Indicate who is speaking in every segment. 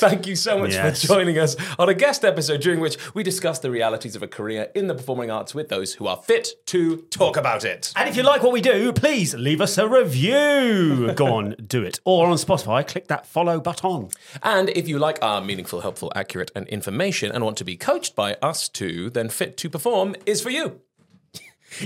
Speaker 1: Thank you so much
Speaker 2: Yes.
Speaker 1: for joining us on a guest episode during which we discuss the realities of a career in the performing arts with those who are fit to talk about it.
Speaker 2: And if you like what we do, please leave us a review. Go on, do it. Or on Spotify, click that follow button.
Speaker 1: And if you like our meaningful, helpful, accurate, and information and want to be coached by us too, then Fit to Perform is for you.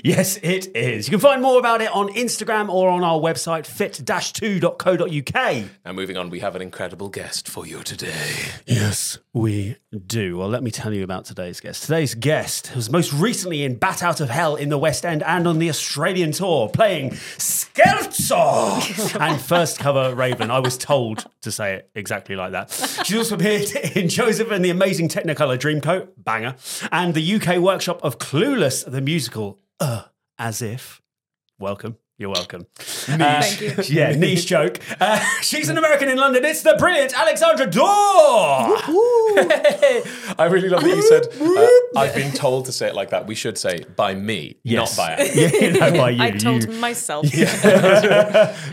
Speaker 2: Yes, it is. You can find more about it on Instagram or on our website, fit-2.co.uk.
Speaker 1: Now, moving on, we have an incredible guest for you today.
Speaker 2: Yes, we do. Well, let me tell you about today's guest. Today's guest was most recently in Bat Out of Hell in the West End and on the Australian tour, playing Scherzo and first cover Raven. I was told to say it exactly like that. She's also appeared in Joseph and the Amazing Technicolor Dreamcoat, banger, and the UK workshop of Clueless, the musical, uh, as if. Welcome. You're welcome.
Speaker 3: Thank you.
Speaker 2: Yeah, niche joke. Uh, she's an American in London. It's the brilliant Alexandra Doar.
Speaker 1: I really love that you said, uh, I've been told to say it like that. We should say by me,
Speaker 2: Yes.
Speaker 1: not by us.
Speaker 2: Yeah, you know, by you.
Speaker 3: I told
Speaker 2: you-
Speaker 3: myself.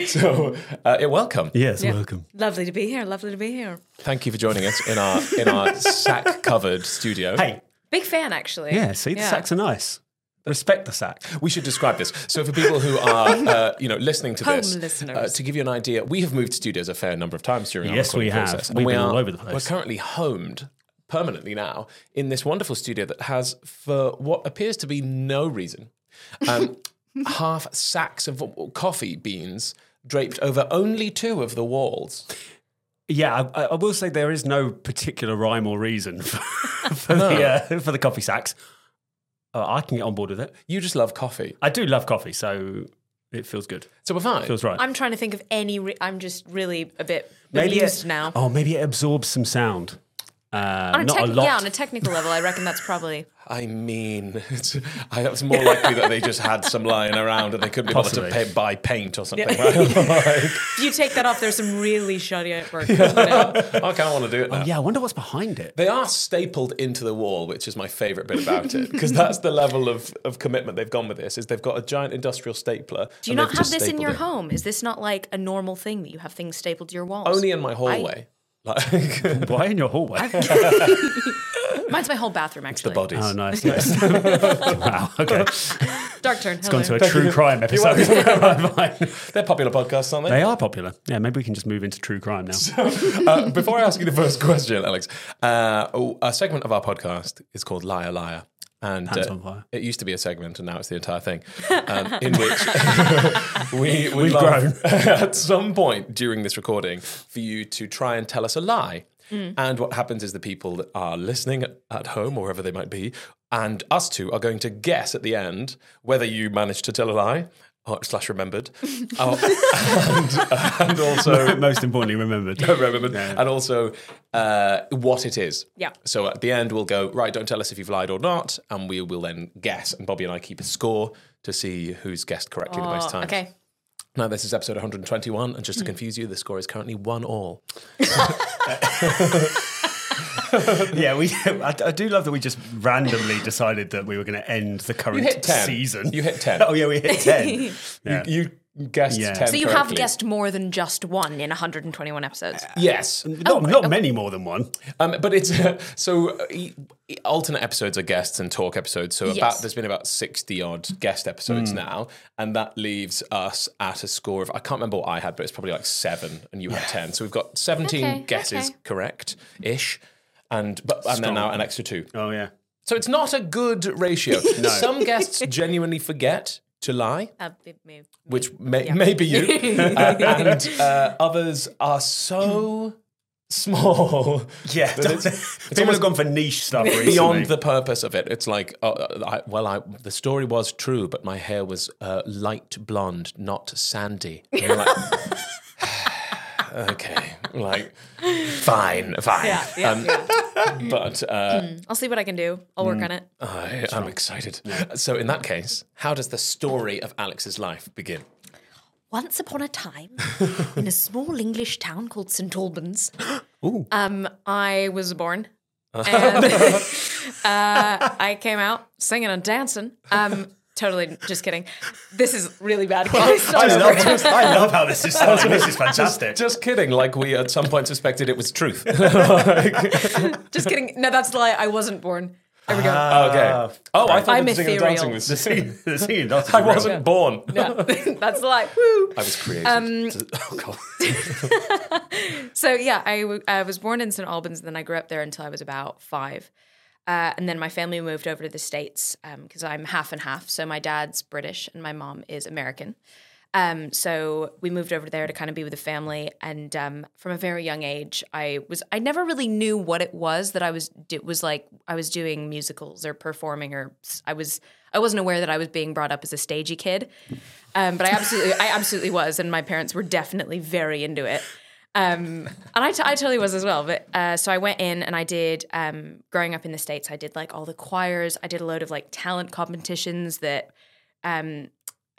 Speaker 1: So, uh, yeah, welcome.
Speaker 2: Yes,
Speaker 3: Yeah.
Speaker 2: welcome.
Speaker 3: Lovely to be here. Lovely to be here.
Speaker 1: Thank you for joining us in our in our sack covered studio.
Speaker 2: Hey,
Speaker 3: Big fan, actually.
Speaker 2: yeah, see, the sacks are nice. Respect the sack.
Speaker 1: We should describe this. So, for people who are, uh, you know, listening to
Speaker 3: Home
Speaker 1: this,
Speaker 3: listeners.
Speaker 1: uh, to give you an idea, we have moved studios a fair number of times during our
Speaker 2: Yes,
Speaker 1: recording
Speaker 2: we have.
Speaker 1: process, and
Speaker 2: We've
Speaker 1: we
Speaker 2: been
Speaker 1: are
Speaker 2: all over the place.
Speaker 1: We're currently homed permanently now in this wonderful studio that has, for what appears to be no reason, um, half sacks of coffee beans draped over only two of the walls.
Speaker 2: Yeah, I, I will say there is no particular rhyme or reason for, for, the, uh, for the coffee sacks. Uh, I can get on board with it.
Speaker 1: You just love coffee,
Speaker 2: I do love coffee, so it feels good.
Speaker 1: so we're fine.
Speaker 2: Feels right.
Speaker 3: I'm trying to think of any. Re- I'm just really a bit
Speaker 2: Maybe
Speaker 3: amused
Speaker 2: it-
Speaker 3: now.
Speaker 2: Oh, maybe it absorbs some sound. Uh,
Speaker 3: on a
Speaker 2: not
Speaker 3: tec-
Speaker 2: a lot.
Speaker 3: Yeah, on a technical level, I reckon that's probably.
Speaker 1: I mean, it's, I, it's more likely that they just had some lying around and they couldn't be bothered to
Speaker 2: Possibly.
Speaker 1: pay, buy paint or something.
Speaker 3: Yeah.
Speaker 1: Right? like,
Speaker 3: If you take that off, there's some really shoddy work. you know.
Speaker 1: I kind of want to do it now.
Speaker 2: yeah, I wonder what's behind it.
Speaker 1: They are stapled into the wall, which is my favourite bit about it, because that's the level of, of commitment they've gone with this. Is they've got a giant industrial stapler.
Speaker 3: Do you not have this in your home? Is this not like a normal thing that you have things stapled to your walls?
Speaker 1: Only in my hallway. Like
Speaker 2: Why in your hallway?
Speaker 3: Mine's my whole bathroom, actually.
Speaker 1: the
Speaker 3: actually.
Speaker 1: bodies.
Speaker 2: oh, nice. nice. wow. Okay.
Speaker 3: Dark turn.
Speaker 2: It's gone to a true crime episode.
Speaker 1: They're popular podcasts, aren't they?
Speaker 2: they are popular. Yeah, maybe we can just move into true crime now.
Speaker 1: uh, before I ask you the first question, Alex, uh, oh, a segment of our podcast is called Liar Liar. And uh,
Speaker 2: on fire.
Speaker 1: it used to be a segment, and now it's the entire thing, um, in which we would
Speaker 2: We've
Speaker 1: love at some point during this recording for you to try and tell us a lie. And what happens is the people that are listening at, home or wherever they might be, and us two are going to guess at the end whether you managed to tell a lie slash remembered, oh, and, and also
Speaker 2: Most importantly, remembered.
Speaker 1: remembered, and also uh, what it is.
Speaker 3: Yeah.
Speaker 1: So at the end, we'll go right. Don't tell us if you've lied or not, and we will then guess. And Bobby and I keep a score to see who's guessed correctly the most
Speaker 3: Oh,
Speaker 1: times.
Speaker 3: okay.
Speaker 1: Now this is episode 121, and just to confuse you, the score is currently one all.
Speaker 2: Yeah, we. I, I do love that we just randomly decided that we were going to end the current
Speaker 1: You hit ten.
Speaker 2: season.
Speaker 1: You hit ten.
Speaker 2: oh yeah, we hit ten. Yeah.
Speaker 1: You guessed
Speaker 2: Yeah.
Speaker 1: ten.
Speaker 3: So you have guessed more than just one in 121 episodes.
Speaker 1: Yes.
Speaker 2: not not many more than one.
Speaker 1: Um, but it's so uh, e- e- alternate episodes are guests and talk episodes. So about there's been about sixty odd guest episodes now, and that leaves us at a score of I can't remember what I had, but it's probably like seven, and you had ten. So we've got seventeen
Speaker 3: Okay,
Speaker 1: guesses
Speaker 3: okay.
Speaker 1: correct ish, and but and then now an extra two.
Speaker 2: Oh yeah.
Speaker 1: So it's not a good ratio. Some guests genuinely forget to lie.
Speaker 3: Uh, me- me-
Speaker 1: Which may, may be you, uh, and uh, others are so small.
Speaker 2: Yeah,
Speaker 1: that it's-
Speaker 2: people
Speaker 1: almost-
Speaker 2: have gone for niche stuff recently.
Speaker 1: beyond the purpose of it. It's like, uh, I, well, I, the story was true, but my hair was uh, light blonde, not sandy. And you're like, okay, like, fine, fine.
Speaker 3: Yeah, yeah,
Speaker 1: Um,
Speaker 3: yeah.
Speaker 1: But uh,
Speaker 3: I'll see what I can do. I'll work on it.
Speaker 1: I, I'm excited. So, in that case, how does the story of Alex's life begin?
Speaker 3: Once upon a time, in a small English town called St Albans, um, I was born. And uh, I came out singing and dancing. Um, totally just kidding. This is really bad. quality
Speaker 2: I
Speaker 3: stuff.
Speaker 2: love, I love how this is starting. This is fantastic.
Speaker 1: Just kidding. Like we at some point suspected it was truth.
Speaker 3: Just kidding. No, that's the lie. I wasn't born. There we go.
Speaker 1: okay. Oh, I thought
Speaker 3: I'm
Speaker 1: the singing and
Speaker 3: ethereal.
Speaker 1: dancing was.
Speaker 2: the singing, the singing dancing
Speaker 1: I wasn't born.
Speaker 3: yeah, that's the lie. Woo.
Speaker 1: I was created.
Speaker 3: Um,
Speaker 1: to- oh god.
Speaker 3: So yeah, I, w- I was born in St Albans, and then I grew up there until I was about five. Uh, and then my family moved over to the states because I'm half and half. So my dad's British and my mom is American. Um, so we moved over there to kind of be with the family, and um, from a very young age, I was I never really knew what it was that I was it was like I was doing musicals or performing or I was I wasn't aware that I was being brought up as a stagey kid, um, but I absolutely I absolutely was, and my parents were definitely very into it. Um, and I, t- I totally was as well. But uh, so I went in and I did, um, growing up in the States, I did like all the choirs. I did a load of like talent competitions that, um,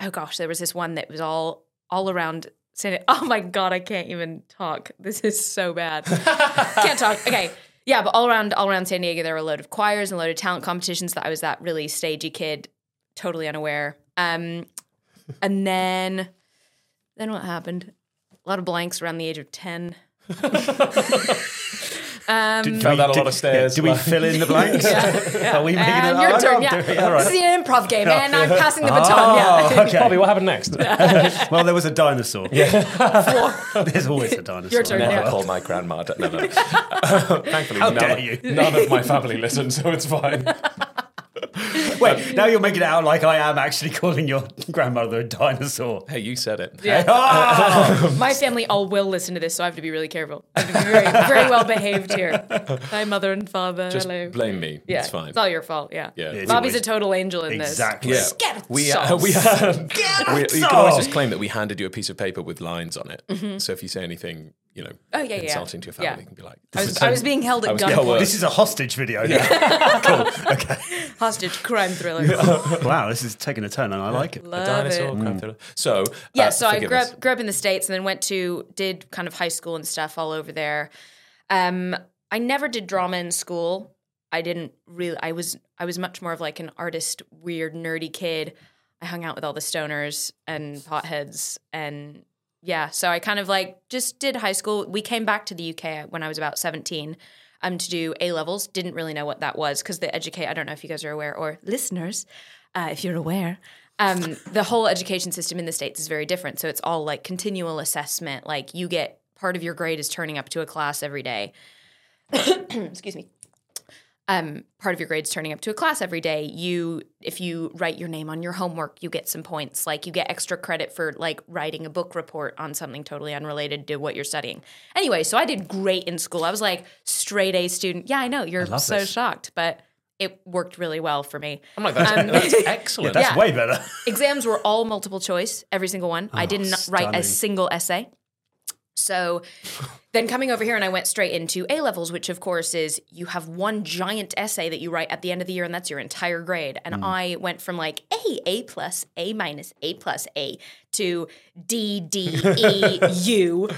Speaker 3: oh gosh, there was this one that was all, all around. San- Oh my God, I can't even talk. This is so bad. can't talk. Okay. Yeah, but all around, all around San Diego, there were a load of choirs and a load of talent competitions that I was that really stagey kid, totally unaware. Um, and then, then what happened? A lot of blanks around the age of 10. Um,
Speaker 2: Do
Speaker 1: Found
Speaker 2: we-
Speaker 1: out a lot of stairs,
Speaker 2: Do we fill in the blanks? Are we making
Speaker 3: And
Speaker 2: it?
Speaker 3: your
Speaker 2: oh,
Speaker 3: turn, yeah.
Speaker 2: I'm doing it. All right.
Speaker 3: This is an improv game, and I'm passing the baton.
Speaker 2: Oh,
Speaker 3: yeah.
Speaker 2: okay.
Speaker 1: Bobby, what happened next?
Speaker 2: Well, there was a dinosaur. There's always a dinosaur.
Speaker 3: Your turn,
Speaker 1: Never
Speaker 3: yeah.
Speaker 1: call my grandma. No, no. Thankfully,
Speaker 2: How
Speaker 1: none,
Speaker 2: dare you.
Speaker 1: none of my family listen, so it's fine.
Speaker 2: Wait, now you're making it out like I am actually calling your grandmother a dinosaur.
Speaker 1: Hey, you said it.
Speaker 3: Yeah.
Speaker 2: Oh!
Speaker 3: My family all will listen to this, so I have to be really careful. I have to be very, very well behaved here. Hi, mother and father.
Speaker 1: Just
Speaker 3: Hello.
Speaker 1: blame me.
Speaker 3: yeah,
Speaker 1: It's fine.
Speaker 3: It's all your fault. Yeah.
Speaker 1: Yeah. It's
Speaker 3: Bobby's
Speaker 2: always-
Speaker 3: a total angel in this.
Speaker 2: exactly.
Speaker 1: Yeah,
Speaker 3: Get
Speaker 1: we uh, we uh, had.
Speaker 2: Get
Speaker 1: we,
Speaker 2: it
Speaker 1: you can always just claim that we handed you a piece of paper with lines on it. Mm-hmm. So if you say anything, you know.
Speaker 3: Oh, yeah, yeah.
Speaker 1: insulting to your family,
Speaker 3: Yeah.
Speaker 1: you can be like,
Speaker 3: this. I was, I was being held at
Speaker 1: was
Speaker 3: gunpoint.
Speaker 2: This is a hostage video. now. cool. Okay.
Speaker 3: Hostage crime thriller.
Speaker 2: Wow, this is taking a turn, and I like it.
Speaker 3: Love
Speaker 1: dinosaur
Speaker 3: it.
Speaker 1: crime thriller. So
Speaker 3: Yeah,
Speaker 1: uh,
Speaker 3: so I grew up grew up in the states and then went to did kind of high school and stuff all over there. Um, I never did drama in school. I didn't really. I was I was much more of like an artist, weird, nerdy kid. I hung out with all the stoners and potheads and yeah. So I kind of like just did high school. We came back to the UK when I was about seventeen. Um, to do A levels, didn't really know what that was because the educate. I don't know if you guys are aware or listeners, uh, if you're aware, um, the whole education system in the states is very different. So it's all like continual assessment. Like you get part of your grade is turning up to a class every day. Excuse me. Um, part of your grades turning up to a class every day. You, if you write your name on your homework, you get some points. Like you get extra credit for like writing a book report on something totally unrelated to what you're studying. Anyway, so I did great in school. I was like straight A student. Yeah, I know you're
Speaker 2: love
Speaker 3: so
Speaker 2: this.
Speaker 3: shocked, but it worked really well for me.
Speaker 1: I'm like, that's,
Speaker 3: Um,
Speaker 1: that's excellent.
Speaker 2: That's
Speaker 3: Yeah.
Speaker 2: way better.
Speaker 3: Exams were all multiple choice, every single one. I didn't write a single essay. So then coming over here and I went straight into A levels, which of course is you have one giant essay that you write at the end of the year and that's your entire grade. And I went from like A, A plus, A minus, A plus, A to D, D, E, U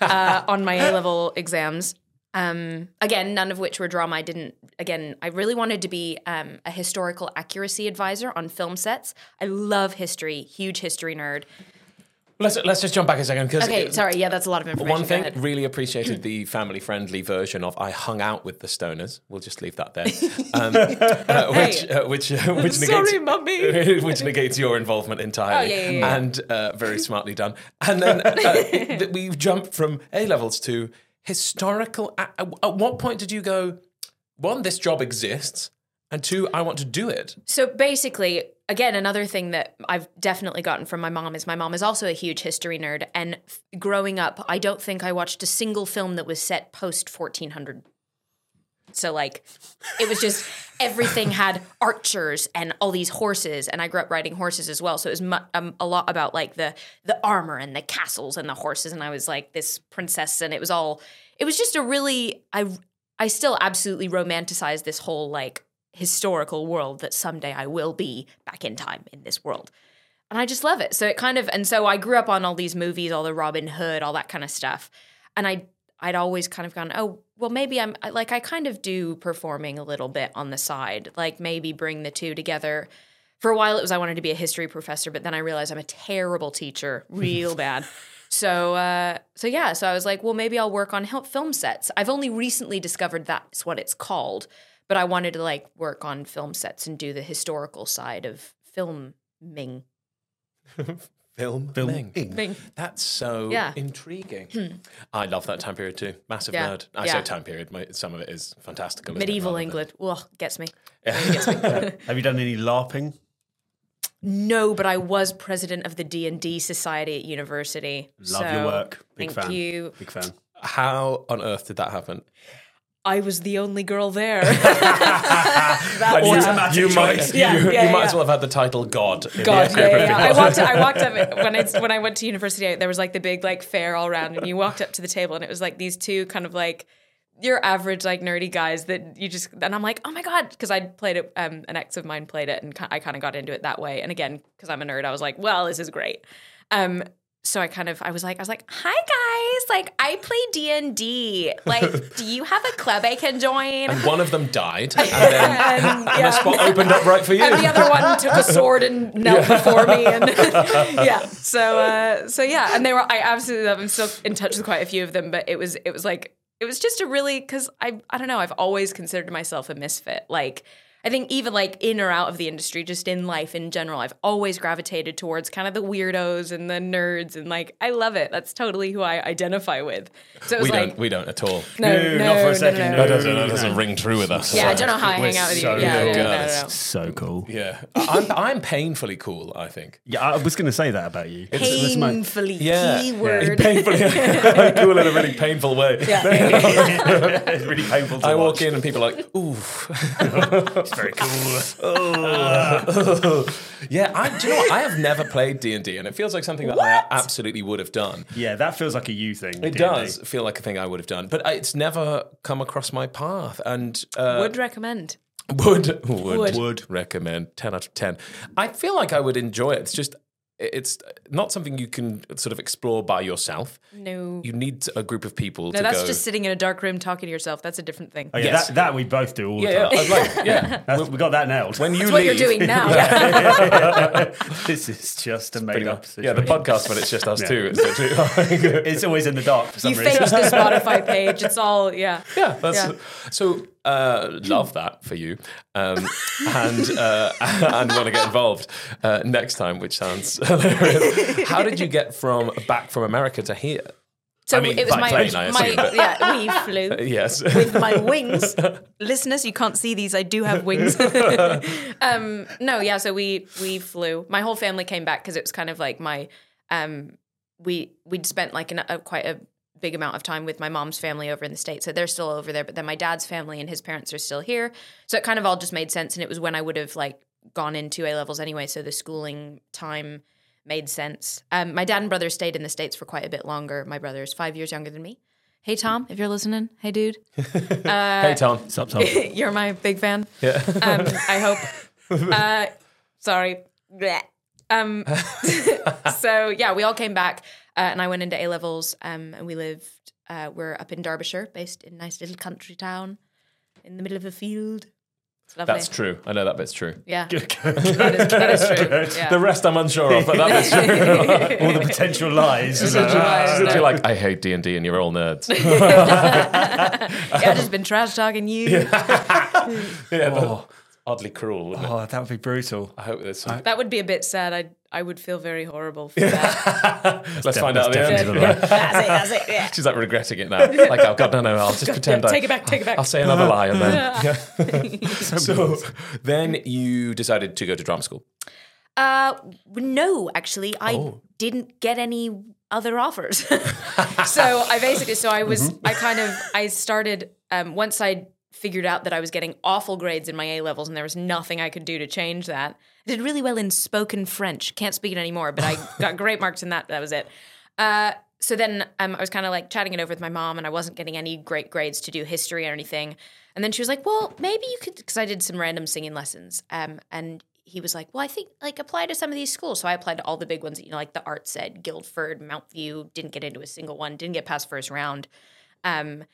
Speaker 3: uh, on my A level exams. Um, again, none of which were drama. I didn't. Again, I really wanted to be um, a historical accuracy advisor on film sets. I love history, huge history nerd.
Speaker 1: Let's let's just jump back a second because
Speaker 3: Okay, sorry. Yeah, that's a lot of information.
Speaker 1: One thing, really appreciated the family friendly version of I hung out with the stoners. We'll just leave that there. Um, uh, which, uh, which, uh, which negates,
Speaker 3: Sorry, mummy.
Speaker 1: which negates your involvement entirely.
Speaker 3: Oh, yeah, yeah, yeah.
Speaker 1: And uh, very smartly done. And then uh, we jumped from A levels to historical. At, at what point did you go, one, this job exists, and two, I want to do it?
Speaker 3: So basically, again, another thing that I've definitely gotten from my mom is my mom is also a huge history nerd. And f- growing up, I don't think I watched a single film that was set post 1400. So, like, it was just everything had archers and all these horses. And I grew up riding horses as well. So it was mu- um, a lot about like the the armor and the castles and the horses. And I was like this princess. And it was all, it was just a really, I, I still absolutely romanticize this whole like historical world that someday I will be back in time in this world. And I just love it. So it kind of and so I grew up on all these movies, all the Robin Hood, all that kind of stuff. And I I'd always kind of gone, "Oh, well maybe I'm like I kind of do performing a little bit on the side. Like maybe bring the two together." for a while it was I wanted to be a history professor, but then I realized I'm a terrible teacher, real bad. So, uh, so yeah, so I was like, well, maybe I'll work on hil- film sets. I've only recently discovered that's what it's called, but I wanted to like work on film sets and do the historical side of filming.
Speaker 1: Film.
Speaker 2: Filming.
Speaker 3: Ming.
Speaker 1: That's so
Speaker 3: Yeah.
Speaker 1: intriguing. Hmm. I love that time period too. Massive
Speaker 3: Yeah.
Speaker 1: nerd. I
Speaker 3: Yeah.
Speaker 1: say time period. My, some of it is fantastical. isn't it,
Speaker 3: Medieval
Speaker 1: rather than-
Speaker 3: England. Ugh, gets me.
Speaker 2: Have you done any LARPing?
Speaker 3: No, but I was president of the D and D society at university.
Speaker 2: Love your
Speaker 3: so
Speaker 2: work. Big
Speaker 3: thank
Speaker 2: fan.
Speaker 3: you.
Speaker 2: Big fan.
Speaker 1: How on earth did that happen?
Speaker 3: I was the only girl there.
Speaker 1: And you-
Speaker 2: Automatic
Speaker 1: you, might.
Speaker 3: Yeah,
Speaker 1: you,
Speaker 3: yeah,
Speaker 1: you might as well have had the title God.
Speaker 3: God, yeah, yeah, yeah. I walked. I walked up when I when I went to university. There was like the big like fair all around, and you walked up to the table, and it was like these two kind of like your average like nerdy guys that you just. And I'm like, oh my god, because I played it. Um, an ex of mine played it, and I kind of got into it that way. And again, because I'm a nerd, I was like, well, this is great. Um, so I kind of I was like I was like, hi guys, like I play D and D. Like, do you have a club I can join?
Speaker 1: And one of them died, and then
Speaker 3: And,
Speaker 1: the
Speaker 3: yeah.
Speaker 1: spot opened up right for you.
Speaker 3: and the other one took a sword and knelt before me and yeah so uh so yeah and they were i absolutely love i'm still in touch with quite a few of them but it was it was like it was just a really because i i don't know i've always considered myself a misfit like I think even like in or out of the industry, just in life in general, I've always gravitated towards kind of the weirdos and the nerds, and like I love it. That's totally who I identify with. So it was
Speaker 1: we
Speaker 3: like,
Speaker 1: don't. We don't at all.
Speaker 3: no,
Speaker 2: No,
Speaker 3: no,
Speaker 2: not for a second,
Speaker 3: no,
Speaker 2: no.
Speaker 3: no.
Speaker 1: That doesn't, that doesn't ring true with us.
Speaker 3: Yeah, I don't know how I
Speaker 2: We're
Speaker 3: hang out with
Speaker 2: so
Speaker 3: you. Yeah,
Speaker 2: cool.
Speaker 3: no, no, no, no.
Speaker 2: So cool.
Speaker 1: Yeah, I'm, I'm painfully cool. I think.
Speaker 2: Yeah, I was going to say that about you. It's my-
Speaker 3: Painfully
Speaker 1: Yeah,
Speaker 3: keyword.
Speaker 1: painfully cool in a really painful way. Yeah.
Speaker 2: it's really painful to
Speaker 1: I walk in and people are like, "Ooh,
Speaker 2: It's very cool.
Speaker 1: yeah." I, do you know what? I have never played D and D, and it feels like something that I absolutely would have done.
Speaker 2: yeah, that feels like a you thing.
Speaker 1: It does feel like a thing I would have done, but it's never come across my path. And uh,
Speaker 3: Would recommend.
Speaker 1: would would
Speaker 3: Would.
Speaker 2: Would.
Speaker 1: recommend ten out of ten. I feel like I would enjoy it. It's just it's not something you can sort of explore by yourself.
Speaker 3: No.
Speaker 1: You need a group of people
Speaker 3: No,
Speaker 1: to
Speaker 3: that's
Speaker 1: go.
Speaker 3: just sitting in a dark room talking to yourself. That's a different thing.
Speaker 2: Oh, yeah,
Speaker 1: Yes.
Speaker 2: that, that we both do all the
Speaker 1: yeah, yeah,
Speaker 2: time.
Speaker 1: I'd like, yeah.
Speaker 2: That's- we got that nailed.
Speaker 1: When you
Speaker 3: That's what
Speaker 1: leave,
Speaker 3: you're doing now. Yeah.
Speaker 2: this is just a made
Speaker 1: Pretty
Speaker 2: up situation.
Speaker 1: Yeah, the podcast, but it's just us
Speaker 2: Yeah.
Speaker 1: two. It's literally-
Speaker 2: It's always in the dark for some
Speaker 3: You
Speaker 2: reason.
Speaker 3: faked the Spotify page. It's all, yeah.
Speaker 1: yeah, that's
Speaker 3: Yeah.
Speaker 1: so. Uh, love that for you, um, and uh, and want to get involved uh, next time, which sounds hilarious. How did you get from back from America to here?
Speaker 3: So
Speaker 1: I mean,
Speaker 3: it was my,
Speaker 1: plane,
Speaker 3: my
Speaker 1: assume, but-
Speaker 3: yeah, we flew.
Speaker 1: Yes,
Speaker 3: with my wings. Listeners, you can't see these. I do have wings. um, no, yeah. So we we flew. My whole family came back because it was kind of like my um, we we'd spent like an, a quite a big amount of time with my mom's family over in the states. So they're still over there, but then my dad's family and his parents are still here. So it kind of all just made sense, and it was when I would have like gone into A levels anyway. So the schooling time made sense. Um, my dad and brother stayed in the states for quite a bit longer. My brother is five years younger than me. Hey Tom, if you're listening, hey dude,
Speaker 1: hey Tom.
Speaker 2: Sup, Tom?
Speaker 3: you're my big fan.
Speaker 1: Yeah.
Speaker 3: Um, I hope. Uh, sorry. Um, so yeah, we all came back, uh, and I went into A levels, um, and we lived. Uh, we're up in Derbyshire, based in a nice little country town in the middle of a field. It's lovely.
Speaker 1: That's true. I know that bit's true.
Speaker 3: Yeah, that is, that is true. Yeah.
Speaker 1: The rest I'm unsure of, but that bit's true.
Speaker 2: all the potential lies.
Speaker 3: Potential lies.
Speaker 1: You're like, I hate D and D, and you're all nerds.
Speaker 3: yeah, I've just been trash talking you.
Speaker 1: yeah, that's oddly cruel. Wouldn't it?
Speaker 2: Oh, that would be brutal.
Speaker 1: I hope there's some.
Speaker 3: That would be a bit sad. I I would feel very horrible for that.
Speaker 1: Let's find out at the
Speaker 2: That's
Speaker 1: end.
Speaker 2: definitely the lie.
Speaker 3: that's it. That's it. Yeah.
Speaker 1: She's like regretting it now. Like, oh god, no, no, I'll just pretend. I,
Speaker 3: Take it back. Take it back.
Speaker 1: I'll say another lie and then. Yeah. so then you decided to go to drama school.
Speaker 3: Uh, no, actually, I
Speaker 1: Oh.
Speaker 3: didn't get any other offers. so I basically, so I was,
Speaker 1: Mm-hmm.
Speaker 3: I kind of, I started um, once I figured out that I was getting awful grades in my A levels, and there was nothing I could do to change that. I did really well in spoken French. Can't speak it anymore, but I got great marks in that. That was it. Uh, so then um, I was kind of like chatting it over with my mom, and I wasn't getting any great grades to do history or anything. And then she was like, "Well, maybe you could," because I did some random singing lessons. Um, and he was like, "Well, I think like apply to some of these schools." So I applied to all the big ones, you know, like the ArtsEd, Guildford, Mountview. Didn't get into a single one. Didn't get past first round. Um,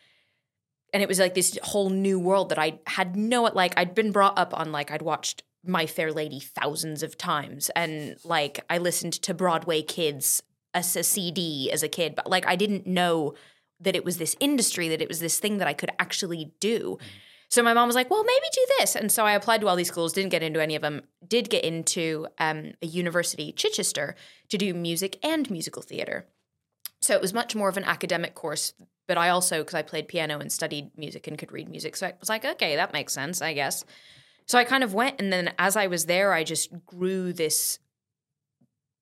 Speaker 3: and it was like this whole new world that I had no like I'd been brought up on like I'd watched My Fair Lady thousands of times, and like I listened to Broadway Kids as a CD as a kid, but like I didn't know that it was this industry, that it was this thing that I could actually do. So my mom was like, "Well, maybe do this," and so I applied to all these schools. Didn't get into any of them. Did get into um, a university, Chichester, to do music and musical theater. So it was much more of an academic course. But I also, because I played piano and studied music and could read music, so I was like, "Okay, that makes sense, I guess." So I kind of went, and then as I was there, I just grew this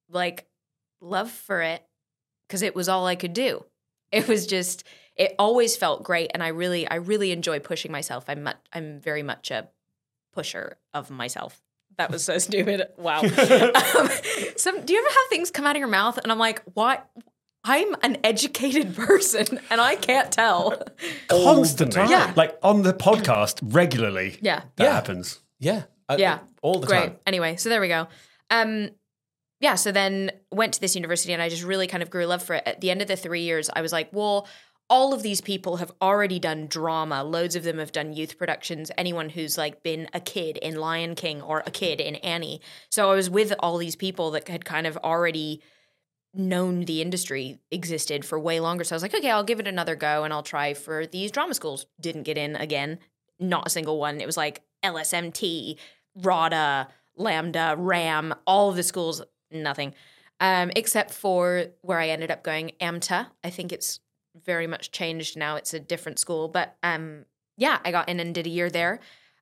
Speaker 3: like love for it because it was all I could do. It was just it always felt great and I really I really enjoy pushing myself. I'm much, I'm very much a pusher of myself. That was so stupid. Wow. um, some do you ever have things come out of your mouth and I'm like, "What? I'm an educated person and I can't tell."
Speaker 2: Constantly.
Speaker 3: Yeah.
Speaker 2: Like on the podcast regularly.
Speaker 3: Yeah.
Speaker 2: That
Speaker 1: Yeah.
Speaker 2: happens.
Speaker 1: Yeah. Uh,
Speaker 3: Yeah.
Speaker 1: All the
Speaker 3: Great.
Speaker 1: time.
Speaker 3: Anyway, so there we go. Um, yeah, so then went to this university and I just really kind of grew love for it. At the end of the three years, I was like, well, all of these people have already done drama. Loads of them have done youth productions. Anyone who's like been a kid in Lion King or a kid in Annie. So I was with all these people that had kind of already known the industry existed for way longer. So I was like, okay, I'll give it another go and I'll try for these drama schools. Didn't get in again, not a single one. It was like LSMT, RADA, LAMDA, RAM, all of the schools, nothing. Um, except for where I ended up going, AMTA. I think it's very much changed now. It's a different school. But um, yeah, I got in and did a year there.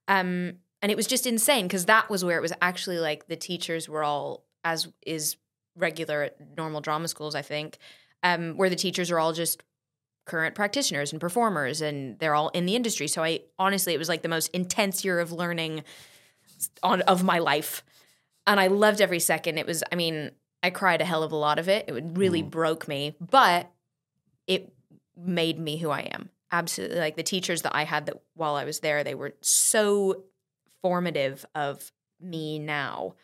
Speaker 3: Um, and it was just insane because that was where it was actually like the teachers were all, as is regular at normal drama schools, I think, um, where the teachers are all just current practitioners and performers and they're all in the industry. So I honestly, it was like the most intense year of learning on of my life. And I loved every second. It was, I mean, I cried a hell of a lot of it. It really broke me, but it made me who I am. Absolutely. Like the teachers that I had that while I was there, they were so formative of me now.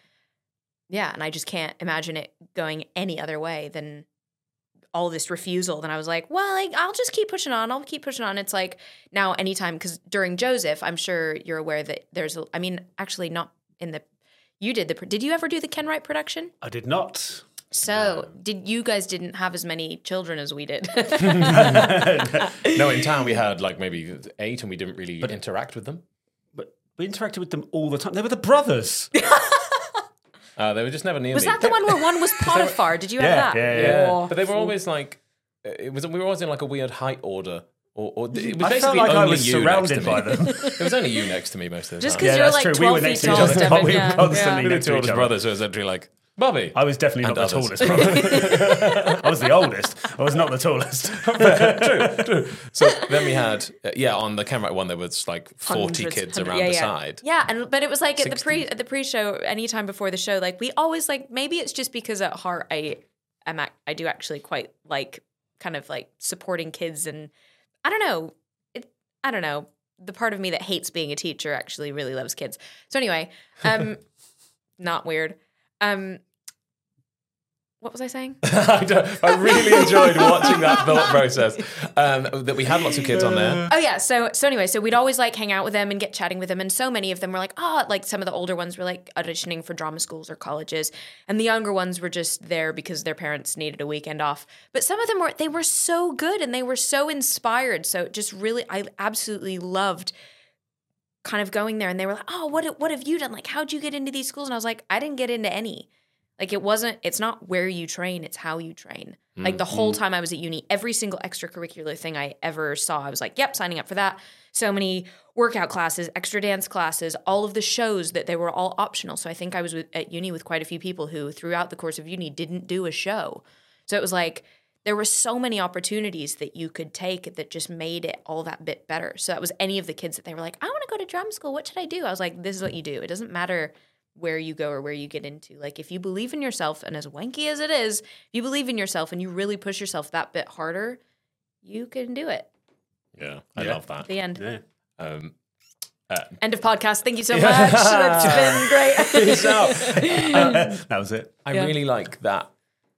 Speaker 3: Yeah, and I just can't imagine it going any other way than all this refusal. Then I was like, well, like, I'll just keep pushing on. I'll keep pushing on. It's like now, anytime, because during Joseph, I'm sure you're aware that there's, a, I mean, actually, not in the, you did the, did you ever do the Kenwright production?
Speaker 2: I did not.
Speaker 3: So, did you guys didn't have as many children as we did?
Speaker 1: No, in town we had like maybe eight and we didn't really but, interact with them.
Speaker 2: But we interacted with them all the time. They were the brothers.
Speaker 1: Uh, they were just never near
Speaker 3: Was
Speaker 1: me.
Speaker 3: that the one where one was Potiphar? Did you have
Speaker 2: Yeah,
Speaker 3: that?
Speaker 2: yeah, yeah.
Speaker 1: Yeah,
Speaker 3: Oh.
Speaker 1: but they were always like, uh, it was. We were always in like a weird height order, or, or it was
Speaker 2: I
Speaker 1: basically
Speaker 2: felt like
Speaker 1: only
Speaker 2: I was
Speaker 1: you next
Speaker 2: surrounded
Speaker 1: to
Speaker 2: by
Speaker 1: me.
Speaker 2: them.
Speaker 1: it was only you next to me most of the time.
Speaker 3: Just
Speaker 1: time.
Speaker 3: because
Speaker 2: Yeah,
Speaker 3: you're
Speaker 2: that's
Speaker 3: like
Speaker 2: true. We
Speaker 3: 12
Speaker 2: were
Speaker 3: feet
Speaker 2: next to
Speaker 3: tall,
Speaker 2: each other.
Speaker 3: Steffan.
Speaker 2: We were
Speaker 3: yeah.
Speaker 2: constantly
Speaker 3: yeah.
Speaker 2: Next to each
Speaker 1: oldest
Speaker 2: other.
Speaker 1: brothers, so it was actually like Bobby.
Speaker 2: I was definitely not
Speaker 1: And
Speaker 2: the
Speaker 1: others.
Speaker 2: tallest. I was the oldest. I was not the tallest.
Speaker 1: true, true. So then we had, uh, yeah, on the camera one, there was like 40
Speaker 3: Hundreds,
Speaker 1: kids
Speaker 3: hundred-
Speaker 1: around
Speaker 3: yeah,
Speaker 1: the
Speaker 3: yeah.
Speaker 1: side.
Speaker 3: Yeah, and but it was like at the
Speaker 1: 60.
Speaker 3: pre at the pre-show, anytime before the show, like we always like maybe it's just because at heart I am ac- I do actually quite like kind of like supporting kids and I don't know, it I don't know. The part of me that hates being a teacher actually really loves kids. So anyway, um not weird. Um what was I saying?
Speaker 1: I, I really enjoyed watching that thought process. Um, that we had lots of kids on there.
Speaker 3: Oh yeah. So so anyway, so we'd always like hang out with them and get chatting with them, and so many of them were like, oh, like some of the older ones were like auditioning for drama schools or colleges, and the younger ones were just there because their parents needed a weekend off. But some of them were they were so good and they were so inspired. So just really, I absolutely loved kind of going there, and they were like, oh, what what have you done? Like, how'd you get into these schools? And I was like, I didn't get into any. Like it wasn't, it's not where you train, it's how you train. Like the whole mm-hmm. time I was at uni, every single extracurricular thing I ever saw, I was like, yep, signing up for that. So many workout classes, extra dance classes, all of the shows that they were all optional. So I think I was with, at uni with quite a few people who throughout the course of uni didn't do a show. So it was like, there were so many opportunities that you could take that just made it all that bit better. So that was any of the kids that they were like, I want to go to drum school. What should I do? I was like, this is what you do. It doesn't matter where you go or where you get into. Like if you believe in yourself, and as wanky as it is, if you believe in yourself and you really push yourself that bit harder, you can do it.
Speaker 1: Yeah, I
Speaker 2: Yeah.
Speaker 1: love that.
Speaker 3: The end.
Speaker 2: Yeah.
Speaker 1: Um,
Speaker 3: End of podcast. Thank you so much. That's been great.
Speaker 1: peace out.
Speaker 2: that was it.
Speaker 1: I
Speaker 3: Yeah.
Speaker 1: really like that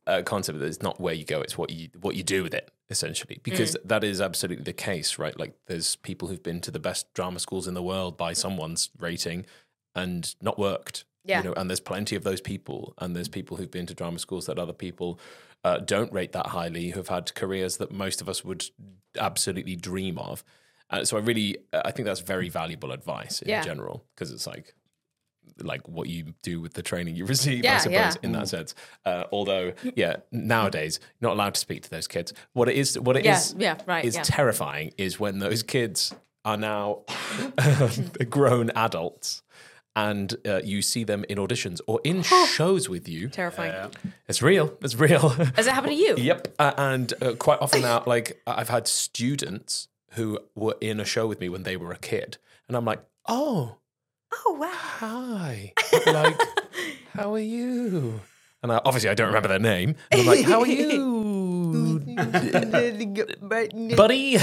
Speaker 1: uh, concept that it's not where you go, it's what you what you do with it, essentially, because that is absolutely the case, right? Like, there's people who've been to the best drama schools in the world by someone's rating, and not worked.
Speaker 3: Yeah.
Speaker 1: You know, and there's plenty of those people, and there's people who've been to drama schools that other people uh, don't rate that highly, who've had careers that most of us would absolutely dream of. Uh, so I really, I think that's very valuable advice in
Speaker 3: Yeah.
Speaker 1: general because it's like, like what you do with the training you receive, I suppose,
Speaker 3: yeah.
Speaker 1: in that sense. Uh, although, yeah, nowadays you're not allowed to speak to those kids. What it is, what it
Speaker 3: Yeah,
Speaker 1: is,
Speaker 3: yeah, right,
Speaker 1: is
Speaker 3: yeah.
Speaker 1: terrifying is when those kids are now grown adults. And uh, you see them in auditions or in shows with you.
Speaker 3: Terrifying.
Speaker 1: It's real. It's real.
Speaker 3: Has it happened to you?
Speaker 1: Yep. Uh, and uh, quite often now, like I've had students who were in a show with me when they were a kid, and I'm like, oh,
Speaker 3: Oh wow.
Speaker 1: hi, like, how are you? And I, obviously, I don't remember their name. And I'm like, how are you, buddy?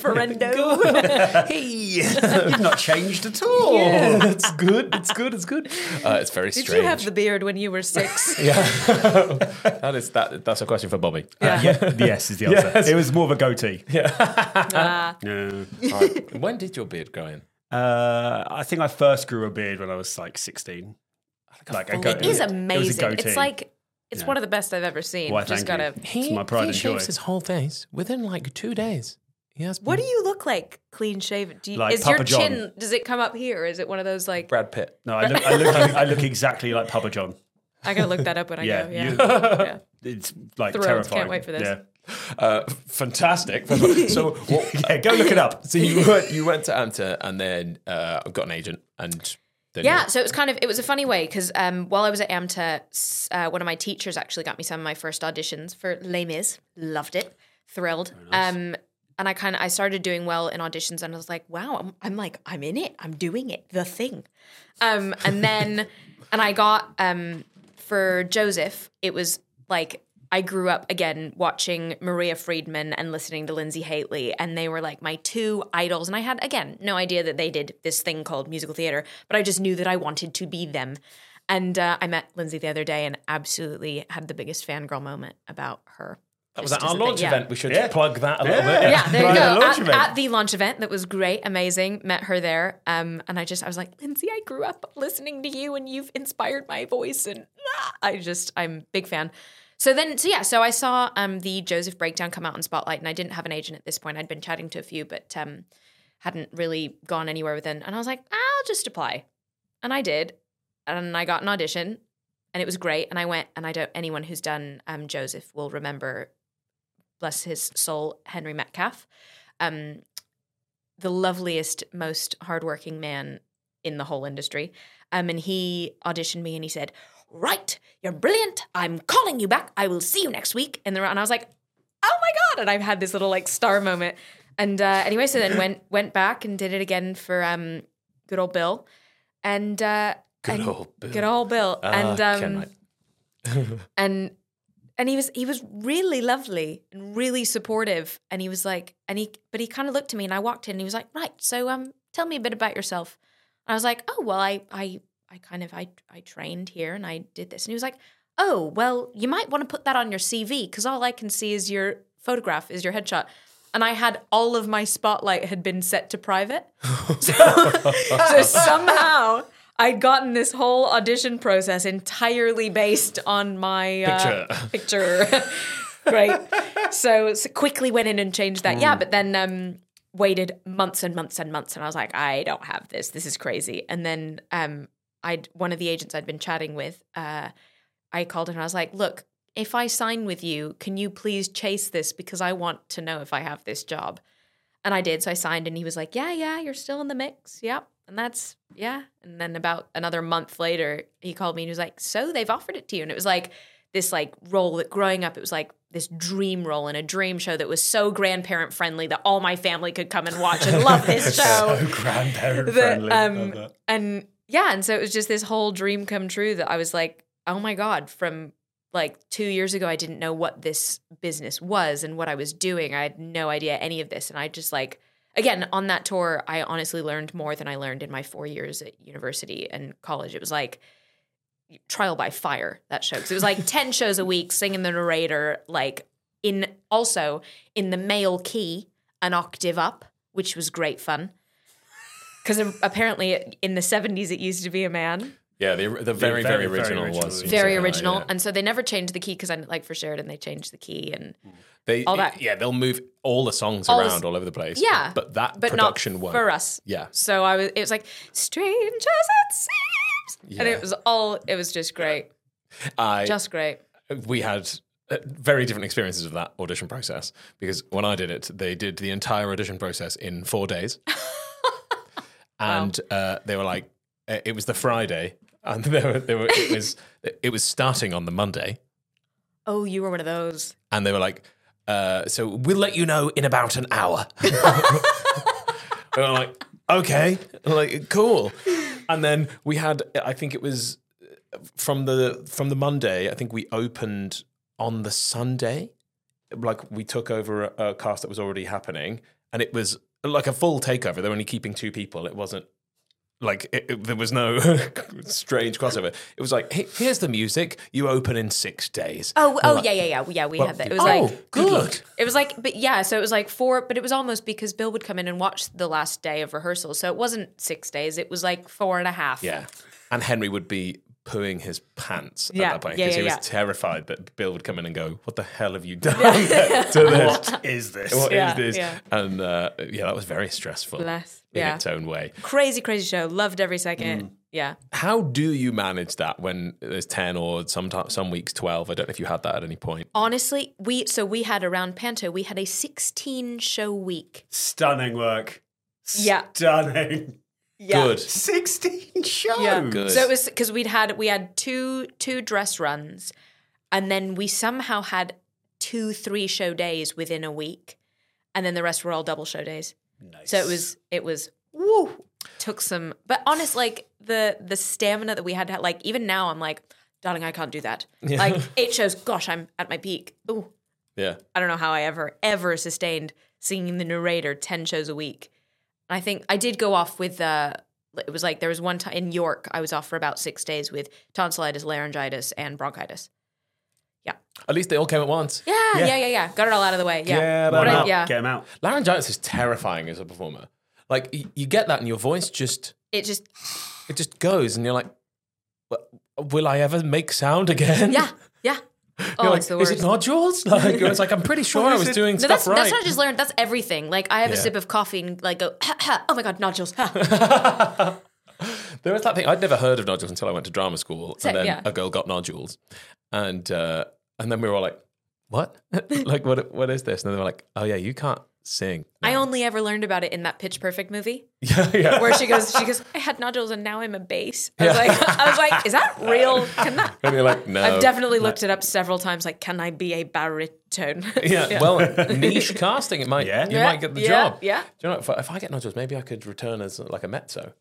Speaker 3: Friendo.
Speaker 1: hey,
Speaker 2: You've not changed at all.
Speaker 1: it's good. It's good. It's good. Uh, it's very
Speaker 3: Did
Speaker 1: strange.
Speaker 3: you have the beard when you were six?
Speaker 1: yeah, that is that. That's a question for Bobby.
Speaker 3: Yeah.
Speaker 2: Yeah, yes is the answer.
Speaker 1: Yes.
Speaker 2: It was more of a goatee.
Speaker 3: Ah.
Speaker 2: Yeah.
Speaker 1: All right. When did your beard grow in?
Speaker 2: Uh, I think I first grew a beard when I was like 16. Like a
Speaker 1: full
Speaker 2: go-
Speaker 3: it is
Speaker 2: was a
Speaker 3: amazing.
Speaker 2: goatee.
Speaker 3: It's like it's
Speaker 2: Yeah.
Speaker 3: one of the best I've ever seen.
Speaker 2: Why,
Speaker 3: Just
Speaker 2: thank you.
Speaker 3: gotta.
Speaker 1: He,
Speaker 2: It's my pride
Speaker 1: he
Speaker 2: and
Speaker 1: shaves
Speaker 2: joy.
Speaker 1: his whole face within like two days. He has
Speaker 3: What do you look like clean shaven? Do you,
Speaker 2: Like
Speaker 3: is your
Speaker 2: John.
Speaker 3: chin? Does it come up here? Or is it one of those like?
Speaker 1: Brad Pitt.
Speaker 2: No, I look, I look, I look exactly like Papa John.
Speaker 3: I gotta look that up when I
Speaker 2: Yeah,
Speaker 3: go. Yeah.
Speaker 2: you-
Speaker 3: yeah.
Speaker 2: It's like
Speaker 3: Thrilled.
Speaker 2: terrifying.
Speaker 3: Can't wait for this.
Speaker 2: Yeah.
Speaker 1: Uh, fantastic. so, what,
Speaker 2: Yeah, go look it up.
Speaker 1: so you went, you went to AMTA and then uh, got an agent and then
Speaker 3: Yeah, so it was kind of it was a funny way because um, while I was at AMTA, uh, one of my teachers actually got me some of my first auditions for Les Mis. Loved it, thrilled. Um, and I kind of I started doing well in auditions, and I was like, wow, I'm, I'm like I'm in it, I'm doing it, the thing. Um, and then and I got um, for Joseph, it was like. I grew up again watching Maria Friedman and listening to Linzi Hateley, and they were like my two idols. And I had, again, no idea that they did this thing called musical theater, but I just knew that I wanted to be them. And uh, I met Linzi the other day and absolutely had the biggest fangirl moment about her.
Speaker 1: that was at our
Speaker 3: as thing,
Speaker 1: launch
Speaker 3: yeah.
Speaker 1: event. We should
Speaker 2: Yeah.
Speaker 1: plug that a little
Speaker 2: Yeah.
Speaker 1: bit.
Speaker 3: Yeah, there you go.
Speaker 2: the launch
Speaker 3: At,
Speaker 2: event.
Speaker 3: at the launch event, that was great, amazing. Met her there, um, and I just, I was like, Lindsay, I grew up listening to you, and you've inspired my voice, and ah, I just, I'm a big fan. So then, so yeah, so I saw um, the Joseph breakdown come out in Spotlight, and I didn't have an agent at this point. I'd been chatting to a few, but um, hadn't really gone anywhere with it. And I was like, I'll just apply, and I did, and I got an audition, and it was great. And I went, and I don't. Anyone who's done um, Joseph will remember bless his soul, Henry Metcalf, um, the loveliest, most hardworking man in the whole industry. Um, and he auditioned me and he said, Right, you're brilliant. I'm calling you back. I will see you next week. And, the, and I was like, Oh my God. And I've had this little like star moment. And uh, anyway, so then went went back and did it again for um, good old Bill. And uh,
Speaker 1: Good
Speaker 3: and-
Speaker 1: old Bill.
Speaker 3: Good old Bill.
Speaker 1: Ah,
Speaker 3: and um, and and he was he was really lovely and really supportive and he was like and he but he kind of looked at me and I walked in and he was like right so um tell me a bit about yourself and I was like oh well I I I kind of I I trained here and I did this and he was like oh well you might want to put that on your CV because all I can see is your photograph is your headshot and I had all of my spotlight had been set to private so, so somehow I'd gotten this whole audition process entirely based on my uh, picture. Great. So, so quickly went in and changed that. Yeah, but then um, waited months and months and months, and I was like, I don't have this. This is crazy. And then um, I'd one of the agents I'd been chatting with. Uh, I called him and I was like, look. If I sign with you, can you please chase this because I want to know if I have this job? And I did. So I signed, and he was like, Yeah, yeah, you're still in the mix. Yep. And that's, yeah. And then about another month later, he called me and he was like, So they've offered it to you. And it was like this like role that growing up, it was like this dream role in a dream show that was so grandparent friendly that all my family could come and watch and love this show.
Speaker 2: grandparent
Speaker 3: That,
Speaker 2: friendly.
Speaker 3: um, and yeah, and so it was just this whole dream come true that I was like, oh my God, from like two years ago, I didn't know what this business was and what I was doing. I had no idea any of this. And I just like, again, on that tour, I honestly learned more than I learned in my four years at university and college. It was like trial by fire, that show because it was like 10 shows a week, singing the narrator, like in also in the male key, an octave up, which was great fun. Because apparently in the 70s it used to be a man.
Speaker 1: Yeah, the, the very,
Speaker 2: very,
Speaker 1: very,
Speaker 2: very
Speaker 1: original
Speaker 2: original.
Speaker 1: was
Speaker 3: Very original.
Speaker 1: yeah.
Speaker 3: And so they never changed the key because I like for Sheridan, they changed the key and
Speaker 1: They,
Speaker 3: all that.
Speaker 1: Yeah, they'll move all the songs
Speaker 3: All
Speaker 1: around
Speaker 3: s-
Speaker 1: all over the place.
Speaker 3: Yeah,
Speaker 1: but that
Speaker 3: but
Speaker 1: production
Speaker 3: not
Speaker 1: won't.
Speaker 3: for us.
Speaker 1: Yeah,
Speaker 3: So I was, it was like strange as it seems, and it was all, it was just great,
Speaker 1: I
Speaker 3: just great.
Speaker 1: we had uh, very different experiences of that audition process because when I did it, they did the entire audition process in four days, and uh, they were like, uh, it was the Friday, and they were, they were, it was it was starting on the Monday,
Speaker 3: Oh, you were one of those.
Speaker 1: and they were like, uh, so we'll let you know in about an hour. we were like, okay, like cool, and then we had, I think it was from the from the Monday. I think we opened on the Sunday. Like we took over a, a cast that was already happening, and it was like a full takeover. They're only keeping two people. It wasn't like it, it- there was no strange crossover. It was like, hey, here's the music. You open in six days.
Speaker 3: Oh, oh yeah, yeah, yeah, yeah. We had that. It was
Speaker 1: oh,
Speaker 3: like
Speaker 1: good.
Speaker 3: It was like, but yeah, so it was like four, but it was almost because Bill would come in and watch the last day of rehearsal. So it wasn't six days, it was like four and a half.
Speaker 1: Yeah. And Henry would be pooing his pants at that point because
Speaker 3: yeah,
Speaker 1: he was
Speaker 3: yeah.
Speaker 1: terrified that Bill would come in and go, What the hell have you done to this?
Speaker 2: What is this?
Speaker 1: What is
Speaker 3: Yeah,
Speaker 1: this?
Speaker 3: yeah.
Speaker 1: And uh, yeah, that was very stressful
Speaker 3: Bless.
Speaker 1: in
Speaker 3: Yeah.
Speaker 1: its own way.
Speaker 3: Crazy, crazy show. Loved every second.
Speaker 1: Mm.
Speaker 3: Yeah.
Speaker 1: How do you manage that when there's 10 or sometimes some weeks 12? I don't know if you had that at any point.
Speaker 3: Honestly, we, so we had around Panto, we had a 16 show week.
Speaker 2: Stunning work.
Speaker 3: Yeah.
Speaker 2: Stunning.
Speaker 3: Yeah.
Speaker 1: Good.
Speaker 2: 16 shows.
Speaker 3: Yeah.
Speaker 1: Good.
Speaker 3: So it was because we'd had we had two two dress runs, and then we somehow had two three show days within a week, and then the rest were all double show days.
Speaker 2: Nice.
Speaker 3: So it was it was woo took some, but honest like the the stamina that we had to like even now I'm like, darling, I can't do that. Like eight shows, gosh, I'm at my peak. Ooh,
Speaker 1: Yeah.
Speaker 3: I don't know how I ever ever sustained singing the narrator ten shows a week. And I think I did go off with uh it was like there was one time in York I was off for about six days with tonsillitis, laryngitis, and bronchitis. Yeah.
Speaker 1: At least they all came at once.
Speaker 3: Yeah, yeah, yeah, yeah. Got it all out of the way. Yeah,
Speaker 1: Get
Speaker 3: But
Speaker 1: 'em
Speaker 3: I- yeah.
Speaker 2: Get him out.
Speaker 1: Laryngitis is terrifying as a performer. Like y- you get that and your voice just
Speaker 3: It just
Speaker 1: it just goes and you're like will I ever make sound again?
Speaker 3: yeah, yeah.
Speaker 1: You're
Speaker 3: Oh,
Speaker 1: like,
Speaker 3: it's the worst.
Speaker 1: is it nodules? Like it's like I'm pretty sure I was doing
Speaker 3: No,
Speaker 1: stuff
Speaker 3: that's
Speaker 1: right.
Speaker 3: that's not just learned. That's everything. Like I have a sip of coffee and like go, ha, ha, oh my god, nodules. Ha.
Speaker 1: There was that thing I'd never heard of nodules until I went to drama school,
Speaker 3: So-
Speaker 1: and then
Speaker 3: yeah.
Speaker 1: a girl got nodules, and uh, and then we were all like, "What? like what? What is this?" And they were like, "Oh yeah, you can't sing."
Speaker 3: I only ever learned about it in that Pitch Perfect movie
Speaker 1: yeah, yeah.
Speaker 3: where she goes, she goes, I had nodules and now I'm a bass. I was like, I was like, is that real? Can that?
Speaker 1: And you're like, "No."
Speaker 3: I've definitely looked it up several times. Like, can I be a baritone?
Speaker 1: yeah, well, niche casting. It might.
Speaker 2: Yeah.
Speaker 1: you
Speaker 3: Yeah,
Speaker 1: might get the
Speaker 3: yeah,
Speaker 1: job.
Speaker 3: yeah.
Speaker 1: Do you know if I, if I get nodules, maybe I could return as like a mezzo.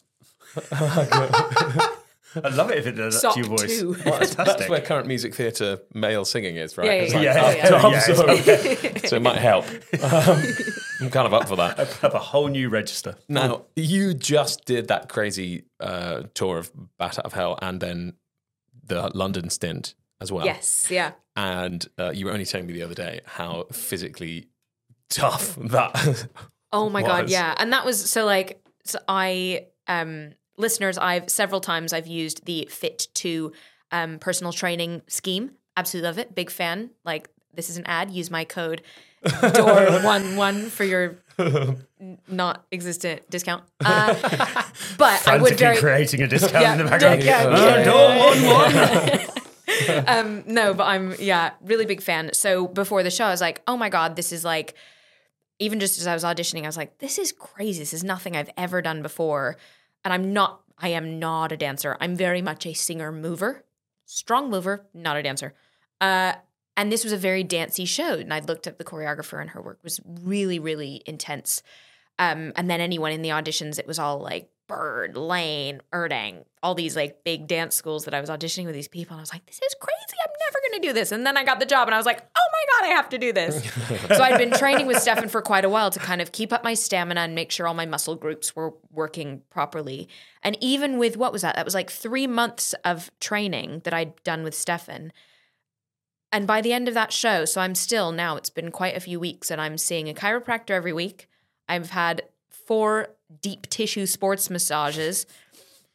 Speaker 2: I love it if it does that to your voice.
Speaker 3: two.
Speaker 1: That's
Speaker 2: Fantastic.
Speaker 1: where current music theatre male singing is, right?
Speaker 3: Yeah,
Speaker 1: It's
Speaker 3: yeah,
Speaker 1: like
Speaker 2: yeah.
Speaker 1: up
Speaker 2: Yeah, yeah, yeah,
Speaker 1: so, so it might help. Um, I'm kind of up for that.
Speaker 2: Have a whole new register.
Speaker 1: Now, you just did that crazy uh, tour of Bat Out of Hell and then the London stint as well.
Speaker 3: yes, yeah.
Speaker 1: And uh, you were only telling me the other day how physically tough that.
Speaker 3: Oh my god, yeah. And that was so like so I um listeners, I've several times I've used the Fit to um personal training scheme. Absolutely love it. Big fan. Like this is an ad. Use my code door one one for your not existent discount. Uh, but I would very
Speaker 2: creating a discount
Speaker 3: Yeah,
Speaker 2: in the background.
Speaker 3: yeah,
Speaker 2: Uh,
Speaker 3: yeah.
Speaker 2: door one, one.
Speaker 3: um, no, but I'm yeah, really big fan. So before the show, I was like, oh my god, this is like, even just as I was auditioning, I was like, this is crazy. This is nothing I've ever done before, and I'm not. I am not a dancer. I'm very much a singer mover, strong mover, not a dancer. Uh, and this was a very dancey show, and I looked at the choreographer, and her work was really, really intense. Um, and then anyone in the auditions, it was all like Bird, Laine, Urdang, all these like big dance schools that I was auditioning with these people. And I was like, this is crazy. I'm never going to do this. And then I got the job and I was like, oh I have to do this. so I'd been training with Steffan for quite a while to kind of keep up my stamina and make sure all my muscle groups were working properly. And even with what was that? That was like three months of training that I'd done with Steffan. And by the end of that show, so I'm still now, it's been quite a few weeks, and I'm seeing a chiropractor every week. I've had four deep tissue sports massages.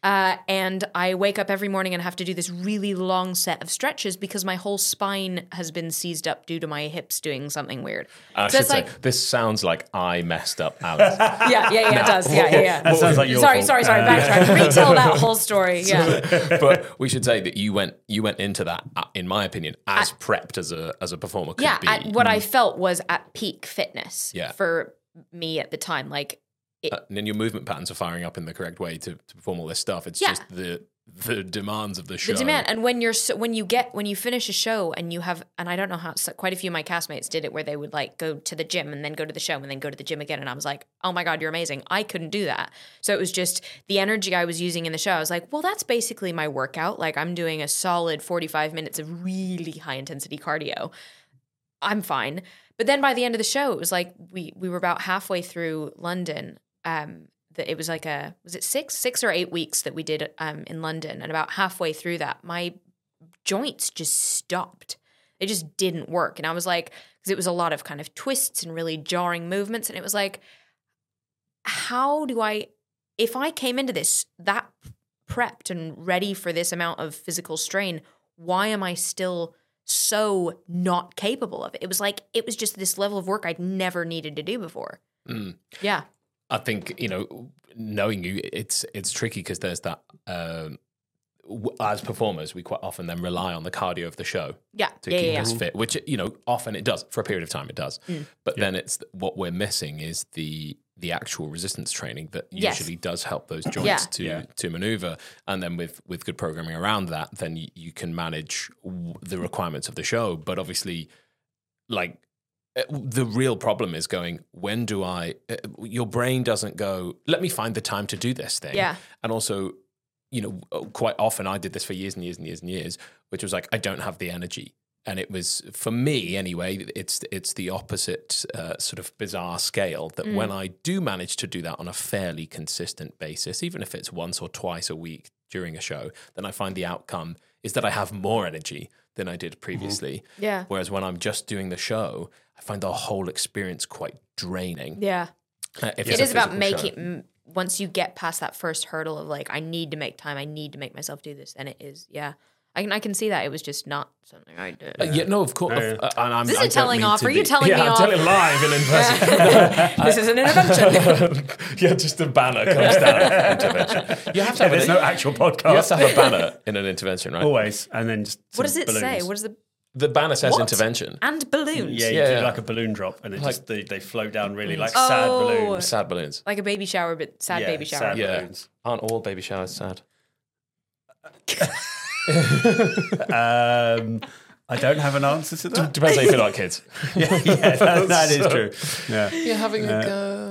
Speaker 3: Uh, and I wake up every morning and have to do this really long set of stretches because my whole spine has been seized up due to my hips doing something weird.
Speaker 1: I
Speaker 3: So
Speaker 1: should
Speaker 3: it's
Speaker 1: say,
Speaker 3: like-
Speaker 1: this sounds like I messed up Alice.
Speaker 3: Yeah, yeah, yeah, it does. Yeah, yeah, yeah.
Speaker 2: That sounds like your
Speaker 3: sorry,
Speaker 2: fault.
Speaker 3: sorry, sorry. Backtrack. Retell that whole story. Yeah.
Speaker 1: but we should say that you went you went into that, uh, in my opinion, as prepped as a as a performer could
Speaker 3: yeah,
Speaker 1: be.
Speaker 3: at, what I felt was at peak fitness
Speaker 1: Yeah.
Speaker 3: for me at the time. Like,
Speaker 1: Uh, and then your movement patterns are firing up in the correct way to, to perform all this stuff. It's
Speaker 3: Yeah.
Speaker 1: just the the demands of the show.
Speaker 3: the demand. And when you're so, when you get when you finish a show and you have and i don't know how so quite a few of my castmates did it where they would like go to the gym and then go to the show and then go to the gym again. And i was like oh my god you're amazing. I couldn't do that. So it was just the energy i was using in the show. I was like well that's basically my workout. Like i'm doing a solid 45 minutes of really high intensity cardio. I'm fine. But then by the end of the show it was like we we were about halfway through london um that it was like a was it six six or eight weeks that we did um in london. And about halfway through that my joints just stopped. They just didn't work. And i was like because it was a lot of kind of twists and really jarring movements. And it was like how do i if i came into this that prepped and ready for this amount of physical strain why am i still so not capable of it? It was like it was just this level of work i'd never needed to do before.
Speaker 1: Mm.
Speaker 3: yeah
Speaker 1: I think you know, knowing you, it's it's tricky because there's that. Um, as performers, we quite often then rely on the cardio of the show
Speaker 3: yeah
Speaker 1: to
Speaker 3: yeah
Speaker 1: keep
Speaker 3: yeah, yeah.
Speaker 1: us fit, which you know often it does for a period of time. It does,
Speaker 3: Mm.
Speaker 1: but then it's what we're missing is the the actual resistance training that
Speaker 3: Yes.
Speaker 1: usually does help those joints
Speaker 3: Yeah.
Speaker 1: to
Speaker 2: Yeah.
Speaker 1: to maneuver, and then with with good programming around that, then you, you can manage w- the requirements of the show. But obviously, like the real problem is going when do i uh, your brain doesn't go let me find the time to do this thing.
Speaker 3: Yeah.
Speaker 1: and also you know uh, quite often i did this for years and years and years and years which was like i don't have the energy. And it was for me anyway it's it's the opposite uh, sort of bizarre scale that when i do manage to do that on a fairly consistent basis even if it's once or twice a week during a show then i find the outcome is that i have more energy than i did previously.
Speaker 3: Yeah.
Speaker 1: Whereas when I'm just doing the show, I find the whole experience quite draining.
Speaker 3: yeah
Speaker 1: Uh, if it's
Speaker 3: about making
Speaker 1: show.
Speaker 3: m- once you get past that first hurdle of like i need to make time i need to make myself do this and it is yeah i can i can see that it was just not something i did
Speaker 1: Uh, yeah, no, of course.
Speaker 2: Yeah, yeah.
Speaker 1: uh, and I'm,
Speaker 3: This is
Speaker 1: I
Speaker 3: a
Speaker 1: don't
Speaker 3: telling off.
Speaker 1: to
Speaker 3: Are you telling
Speaker 1: yeah,
Speaker 3: me
Speaker 1: I'm
Speaker 3: off?
Speaker 1: telling live and in person.
Speaker 3: this is an intervention
Speaker 1: yeah, just a banner comes down. intervention. You have to have,
Speaker 2: There's
Speaker 1: an,
Speaker 2: no actual podcast.
Speaker 1: you have to have a banner in an intervention, right?
Speaker 2: Always, and then just
Speaker 3: what does it say
Speaker 2: balloons.
Speaker 3: what is the
Speaker 1: The banner says
Speaker 3: What?
Speaker 1: intervention.
Speaker 3: and balloons
Speaker 2: Yeah, you
Speaker 1: Yeah,
Speaker 2: do
Speaker 1: yeah.
Speaker 2: like a balloon drop, and it
Speaker 1: Like-
Speaker 2: just they, they float down really like sad
Speaker 3: Oh.
Speaker 2: balloons.
Speaker 1: Sad balloons.
Speaker 3: like a baby shower but sad
Speaker 2: Yeah,
Speaker 3: baby shower
Speaker 2: sad
Speaker 1: Yeah.
Speaker 2: balloons.
Speaker 1: Aren't all baby showers sad?
Speaker 2: Um, I don't have an answer to that.
Speaker 1: Depends how you feel about kids.
Speaker 2: yeah, that, that is true. Yeah.
Speaker 1: You're having a go.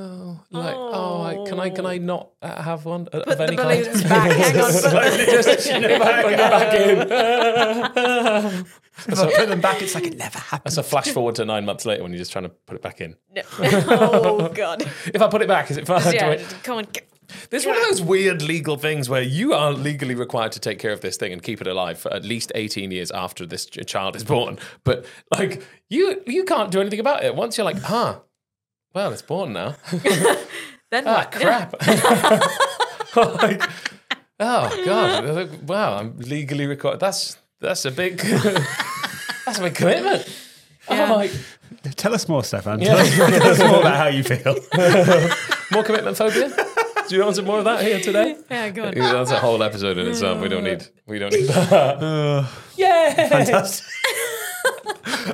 Speaker 1: Like, oh, I, can I can I not uh, have one uh, of
Speaker 3: put the
Speaker 1: any kind?
Speaker 3: balloons back hang on put-
Speaker 1: Just if I bring them back in.
Speaker 2: If I put them back, it's like it never happened.
Speaker 1: That's a flash forward to nine months later when you're just trying to put it back in.
Speaker 3: No. oh god
Speaker 1: If I put it back, is it fine?
Speaker 3: Yeah
Speaker 1: I-
Speaker 3: come on get-
Speaker 1: There's one of those weird legal things where you are legally required to take care of this thing and keep it alive for at least 18 years after this child is born. But like you you can't do anything about it. Once you're like, huh, well, it's born now.
Speaker 3: then
Speaker 1: ah,
Speaker 3: what
Speaker 1: crap. like, oh god. Wow, I'm legally required. That's that's a big that's a big commitment.
Speaker 3: Yeah.
Speaker 1: I'm like,
Speaker 2: Tell us more, Steffan. Tell, us, tell us more about how you feel.
Speaker 1: more commitment phobia? Do you want some more of that here today?
Speaker 3: yeah go on
Speaker 1: That's a whole episode in itself. We don't need. We don't need that. Yay!
Speaker 2: Fantastic.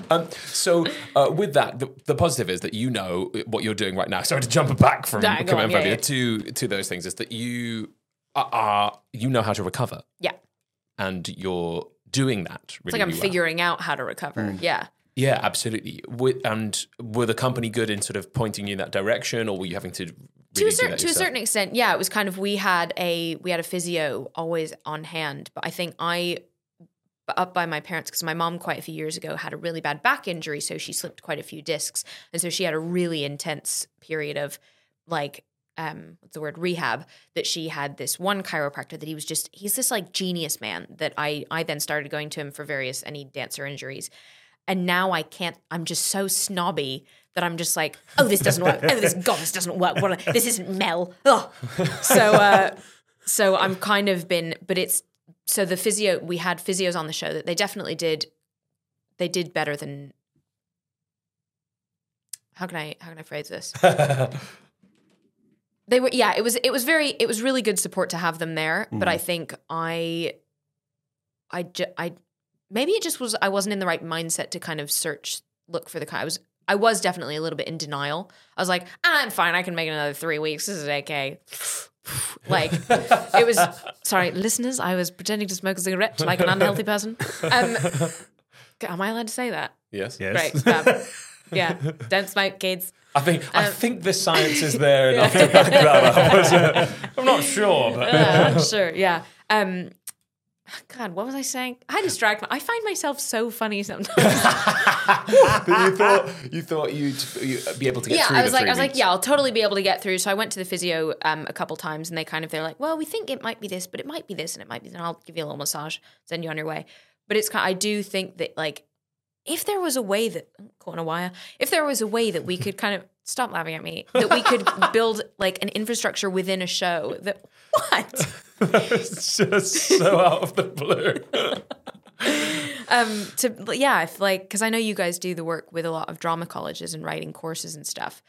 Speaker 1: Um, so, uh, with that, the, the positive is that you know what you're doing right now. Sorry to jump back from
Speaker 3: Nah, go
Speaker 1: command
Speaker 3: yeah, yeah.
Speaker 1: to to those things. Is that you are, are you know how to recover,
Speaker 3: yeah
Speaker 1: and you're doing that. Really
Speaker 3: it's like i'm
Speaker 1: really well.
Speaker 3: figuring out how to recover yeah
Speaker 1: Yeah, absolutely. Wi- and were the company good in sort of pointing you in that direction, or were you having to really
Speaker 3: to a
Speaker 1: do
Speaker 3: certain
Speaker 1: that
Speaker 3: to a certain extent yeah it was kind of we had a we had a physio always on hand but i think i up by my parents because my mom quite a few years ago had a really bad back injury so she slipped quite a few discs and so she had a really intense period of like um what's the word rehab that she had this one chiropractor that he was just he's this like genius man that i i then started going to him for various any dancer injuries and now I can't. I'm just so snobby that I'm just like, oh, this doesn't work. Oh, this God, this doesn't work. What, this isn't Mel. Ugh. So, uh, so I'm kind of been, but it's so the physio. We had physios on the show that they definitely did. They did better than. How can I how can I phrase this? they were yeah. It was it was very it was really good support to have them there. But I mm. think I, I ju- I maybe it just was I wasn't in the right mindset to kind of search look for the kind. I was I was definitely a little bit in denial. I was like, ah, I'm fine. I can make another three weeks. This is okay. like it was. Sorry, listeners. I was pretending to smoke a cigarette like an unhealthy person. Um, am I allowed to say that?
Speaker 1: Yes.
Speaker 2: Yes.
Speaker 3: Great. fab. yeah. Don't smoke, kids.
Speaker 1: I think I
Speaker 3: Um,
Speaker 1: think the science is there enough to back that up. I'm not sure, but
Speaker 3: Uh, sure. Yeah. Um, God, what was I saying? I distract. I find myself so funny sometimes.
Speaker 1: You thought you thought you'd, you'd be able to get
Speaker 3: yeah,
Speaker 1: through.
Speaker 3: I was like, I was like, yeah, I'll totally be able to get through. So I went to the physio um, a couple times, and they kind of they're like, well, we think it might be this, but it might be this, and it might be. And I'll give you a little massage, send you on your way. But it's kind. I do think that like, if there was a way that caught on a wire, if there was a way that we could kind of stop laughing at me, that we could build like an infrastructure within a show that what.
Speaker 1: it's just so out of the blue.
Speaker 3: um to yeah if like because i know you guys do the work with a lot of drama colleges and writing courses and stuff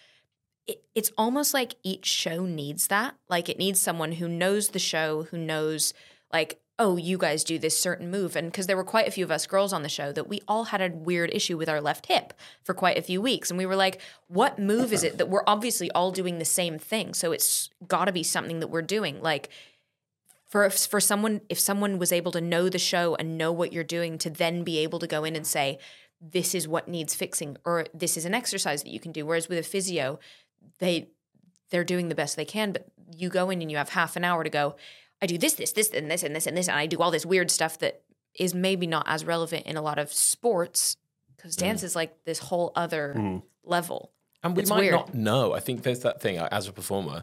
Speaker 3: it, it's almost like each show needs that like it needs someone who knows the show who knows like oh you guys do this certain move. And because there were quite a few of us girls on the show that we all had a weird issue with our left hip for quite a few weeks. And we were like what move is it that we're obviously all doing the same thing? So it's got to be something that we're doing. Like for for someone if someone was able to know the show and know what you're doing to then be able to go in and say this is what needs fixing or this is an exercise that you can do. Whereas with a physio they they're doing the best they can but you go in and you have half an hour to go i do this this this and this and this and this and i do all this weird stuff that is maybe not as relevant in a lot of sports because dance is like this whole other level
Speaker 1: And we
Speaker 3: It's
Speaker 1: might
Speaker 3: weird.
Speaker 1: not know. I think there's that thing uh, as a performer.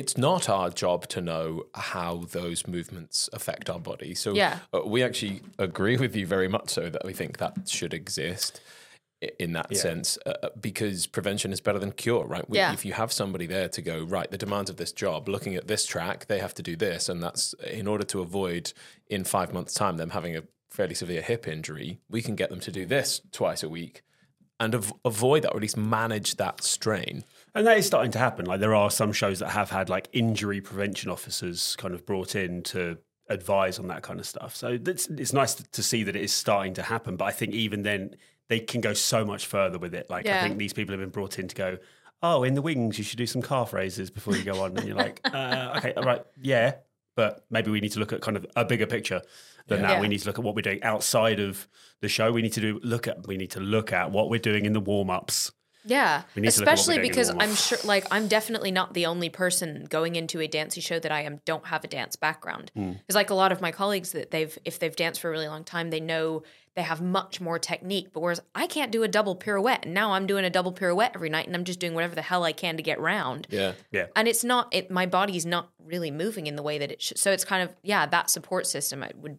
Speaker 1: It's not our job to know how those movements affect our body. So
Speaker 3: Yeah.
Speaker 1: uh, we actually agree with you very much so that we think that should exist i- in that sense uh, uh, because prevention is better than cure, right? We,
Speaker 3: Yeah.
Speaker 1: If you have somebody there to go, right, the demands of this job, looking at this track, they have to do this. And that's in order to avoid in five months' time them having a fairly severe hip injury, we can get them to do this twice a week and av- avoid that or at least manage that strain.
Speaker 2: And that is starting to happen. Like there are some shows that have had like injury prevention officers kind of brought in to advise on that kind of stuff. So it's it's nice to see that it is starting to happen. But I think even then they can go so much further with it. Like I think these people have been brought in to go, oh, in the wings you should do some calf raises before you go on, and you're like, uh, okay, all right, yeah, but maybe we need to look at kind of a bigger picture than that.
Speaker 3: Yeah.
Speaker 2: We need to look at what we're doing outside of the show. We need to do look at we need to look at what we're doing in the warm ups.
Speaker 3: Yeah,
Speaker 2: We need to look at what we're
Speaker 3: especially because. I'm sure, like, I'm definitely not the only person going into a dancey show that I am don't have a dance background.
Speaker 2: Hmm.
Speaker 3: Because like a lot of my colleagues that they've, if they've danced for a really long time, they know they have much more technique. But whereas I can't do a double pirouette, and now I'm doing a double pirouette every night, and I'm just doing whatever the hell I can to get round.
Speaker 1: Yeah.
Speaker 2: Yeah.
Speaker 3: And it's not, it my body's not really moving in the way that it should. So it's kind of yeah, that support system I would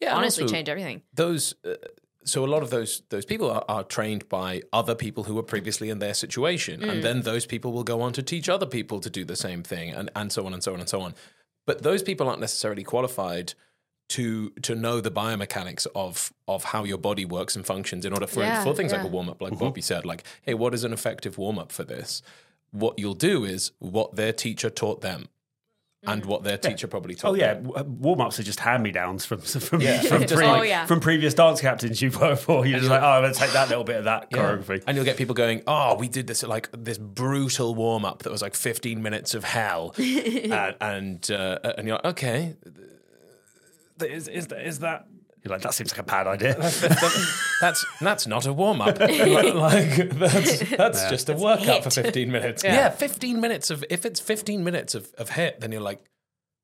Speaker 1: Yeah.
Speaker 3: honestly
Speaker 1: also
Speaker 3: change everything.
Speaker 1: Those. Uh, so a lot of those those people are, are trained by other people who were previously in their situation,
Speaker 3: Mm.
Speaker 1: and then those people will go on to teach other people to do the same thing, and and so on and so on and so on. But those people aren't necessarily qualified to to know the biomechanics of of how your body works and functions in order for
Speaker 3: Yeah,
Speaker 1: for things like a warm up, like Bobby said, like hey, what is an effective warm up for this? What you'll do is what their teacher taught them, and what their teacher probably taught.
Speaker 2: Oh yeah,
Speaker 1: them.
Speaker 2: warm ups are just hand me downs from from
Speaker 1: Yeah.
Speaker 2: from, pre-
Speaker 3: Oh, yeah.
Speaker 2: from previous dance captains you've worked for. You're just like, oh, I'm gonna take that little bit of that choreography.
Speaker 1: And you'll get people going, "Oh, we did this like this brutal warm up that was like 15 minutes of hell," uh, and uh, and you're like, "Okay, is is that, is that
Speaker 2: You're like, that seems like a bad idea.
Speaker 1: that's that's not a warm up? like that's that's just a workout for 15 minutes. Yeah. 15 minutes of if it's 15 minutes of of HIIT, then you're like,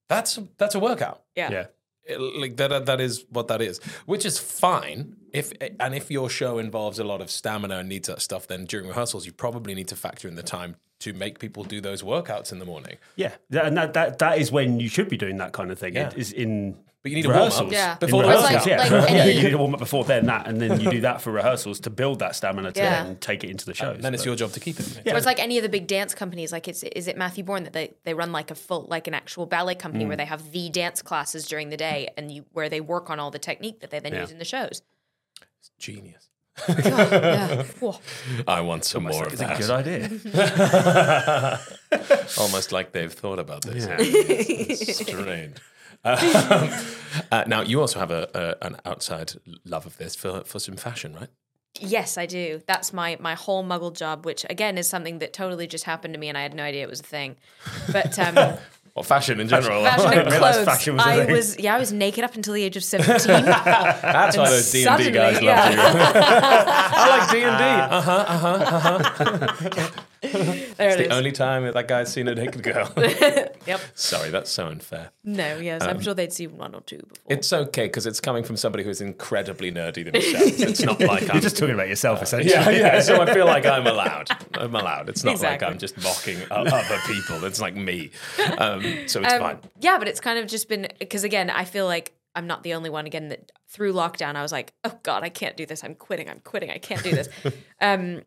Speaker 1: that's that's a workout.
Speaker 3: Yeah.
Speaker 2: yeah.
Speaker 1: It- like that that is what that is which is fine if and if your show involves a lot of stamina and needs that stuff then during rehearsals you probably need to factor in the time to make people do those workouts in the morning
Speaker 2: Yeah, and that, that that is when you should be doing that kind of thing.
Speaker 1: Yeah.
Speaker 2: It is in
Speaker 1: But you need a warm up
Speaker 2: Rehearsals.
Speaker 3: Yeah.
Speaker 1: before
Speaker 2: In
Speaker 1: the
Speaker 3: It's like-
Speaker 1: workout.
Speaker 2: rehearsals,
Speaker 3: like
Speaker 2: yeah. yeah, you need to warm up before then that, and then you do that for rehearsals to build that stamina to
Speaker 3: Yeah.
Speaker 2: then take it into the shows.
Speaker 1: then it's
Speaker 2: But-
Speaker 1: your job to keep it.
Speaker 2: Yeah.
Speaker 3: Or it's like any of the big dance companies, like it's is it Matthew Bourne that they, they run like a full like an actual ballet company
Speaker 2: Mm.
Speaker 3: where they have the dance classes during the day and you where they work on all the technique that they then
Speaker 2: Yeah.
Speaker 3: use in the shows.
Speaker 1: Genius.
Speaker 3: yeah. Whoa.
Speaker 1: I want some more of
Speaker 2: It's a
Speaker 1: that.
Speaker 2: good idea.
Speaker 1: Almost like they've thought about this. It's strange. Um, uh, now, you also have a, a an outside love of this for, for some fashion, right?
Speaker 3: Yes, I do. That's my my whole muggle job, which again is something that totally just happened to me and I had no idea it was a thing. But um
Speaker 1: Or fashion in general.
Speaker 3: fashion and
Speaker 2: didn't realise
Speaker 3: clothes.
Speaker 2: fashion was a
Speaker 3: I was yeah, I was naked up until the age of seventeen.
Speaker 1: That's why those D and D guys love
Speaker 3: yeah.
Speaker 1: you. I like D and D. Uh huh. Uh huh. Uh huh.
Speaker 3: there it
Speaker 1: The
Speaker 3: is.
Speaker 1: only time that guy's seen a naked girl.
Speaker 3: Yep.
Speaker 1: Sorry, that's so unfair.
Speaker 3: No, yes,
Speaker 1: Um,
Speaker 3: I'm sure they'd seen one or two before.
Speaker 1: It's okay because it's coming from somebody who's incredibly nerdy themselves. It's not like I'm
Speaker 2: You're just talking about yourself, essentially.
Speaker 1: Yeah, yeah. So I feel like I'm allowed. I'm allowed. It's not
Speaker 3: Exactly.
Speaker 1: like I'm just mocking other people. It's like me. Um, so it's
Speaker 3: Um,
Speaker 1: fine.
Speaker 3: Yeah, but it's kind of just been because again, I feel like I'm not the only one. Again, that through lockdown, I was like, oh god, I can't do this. I'm quitting. I'm quitting. I can't do this. um,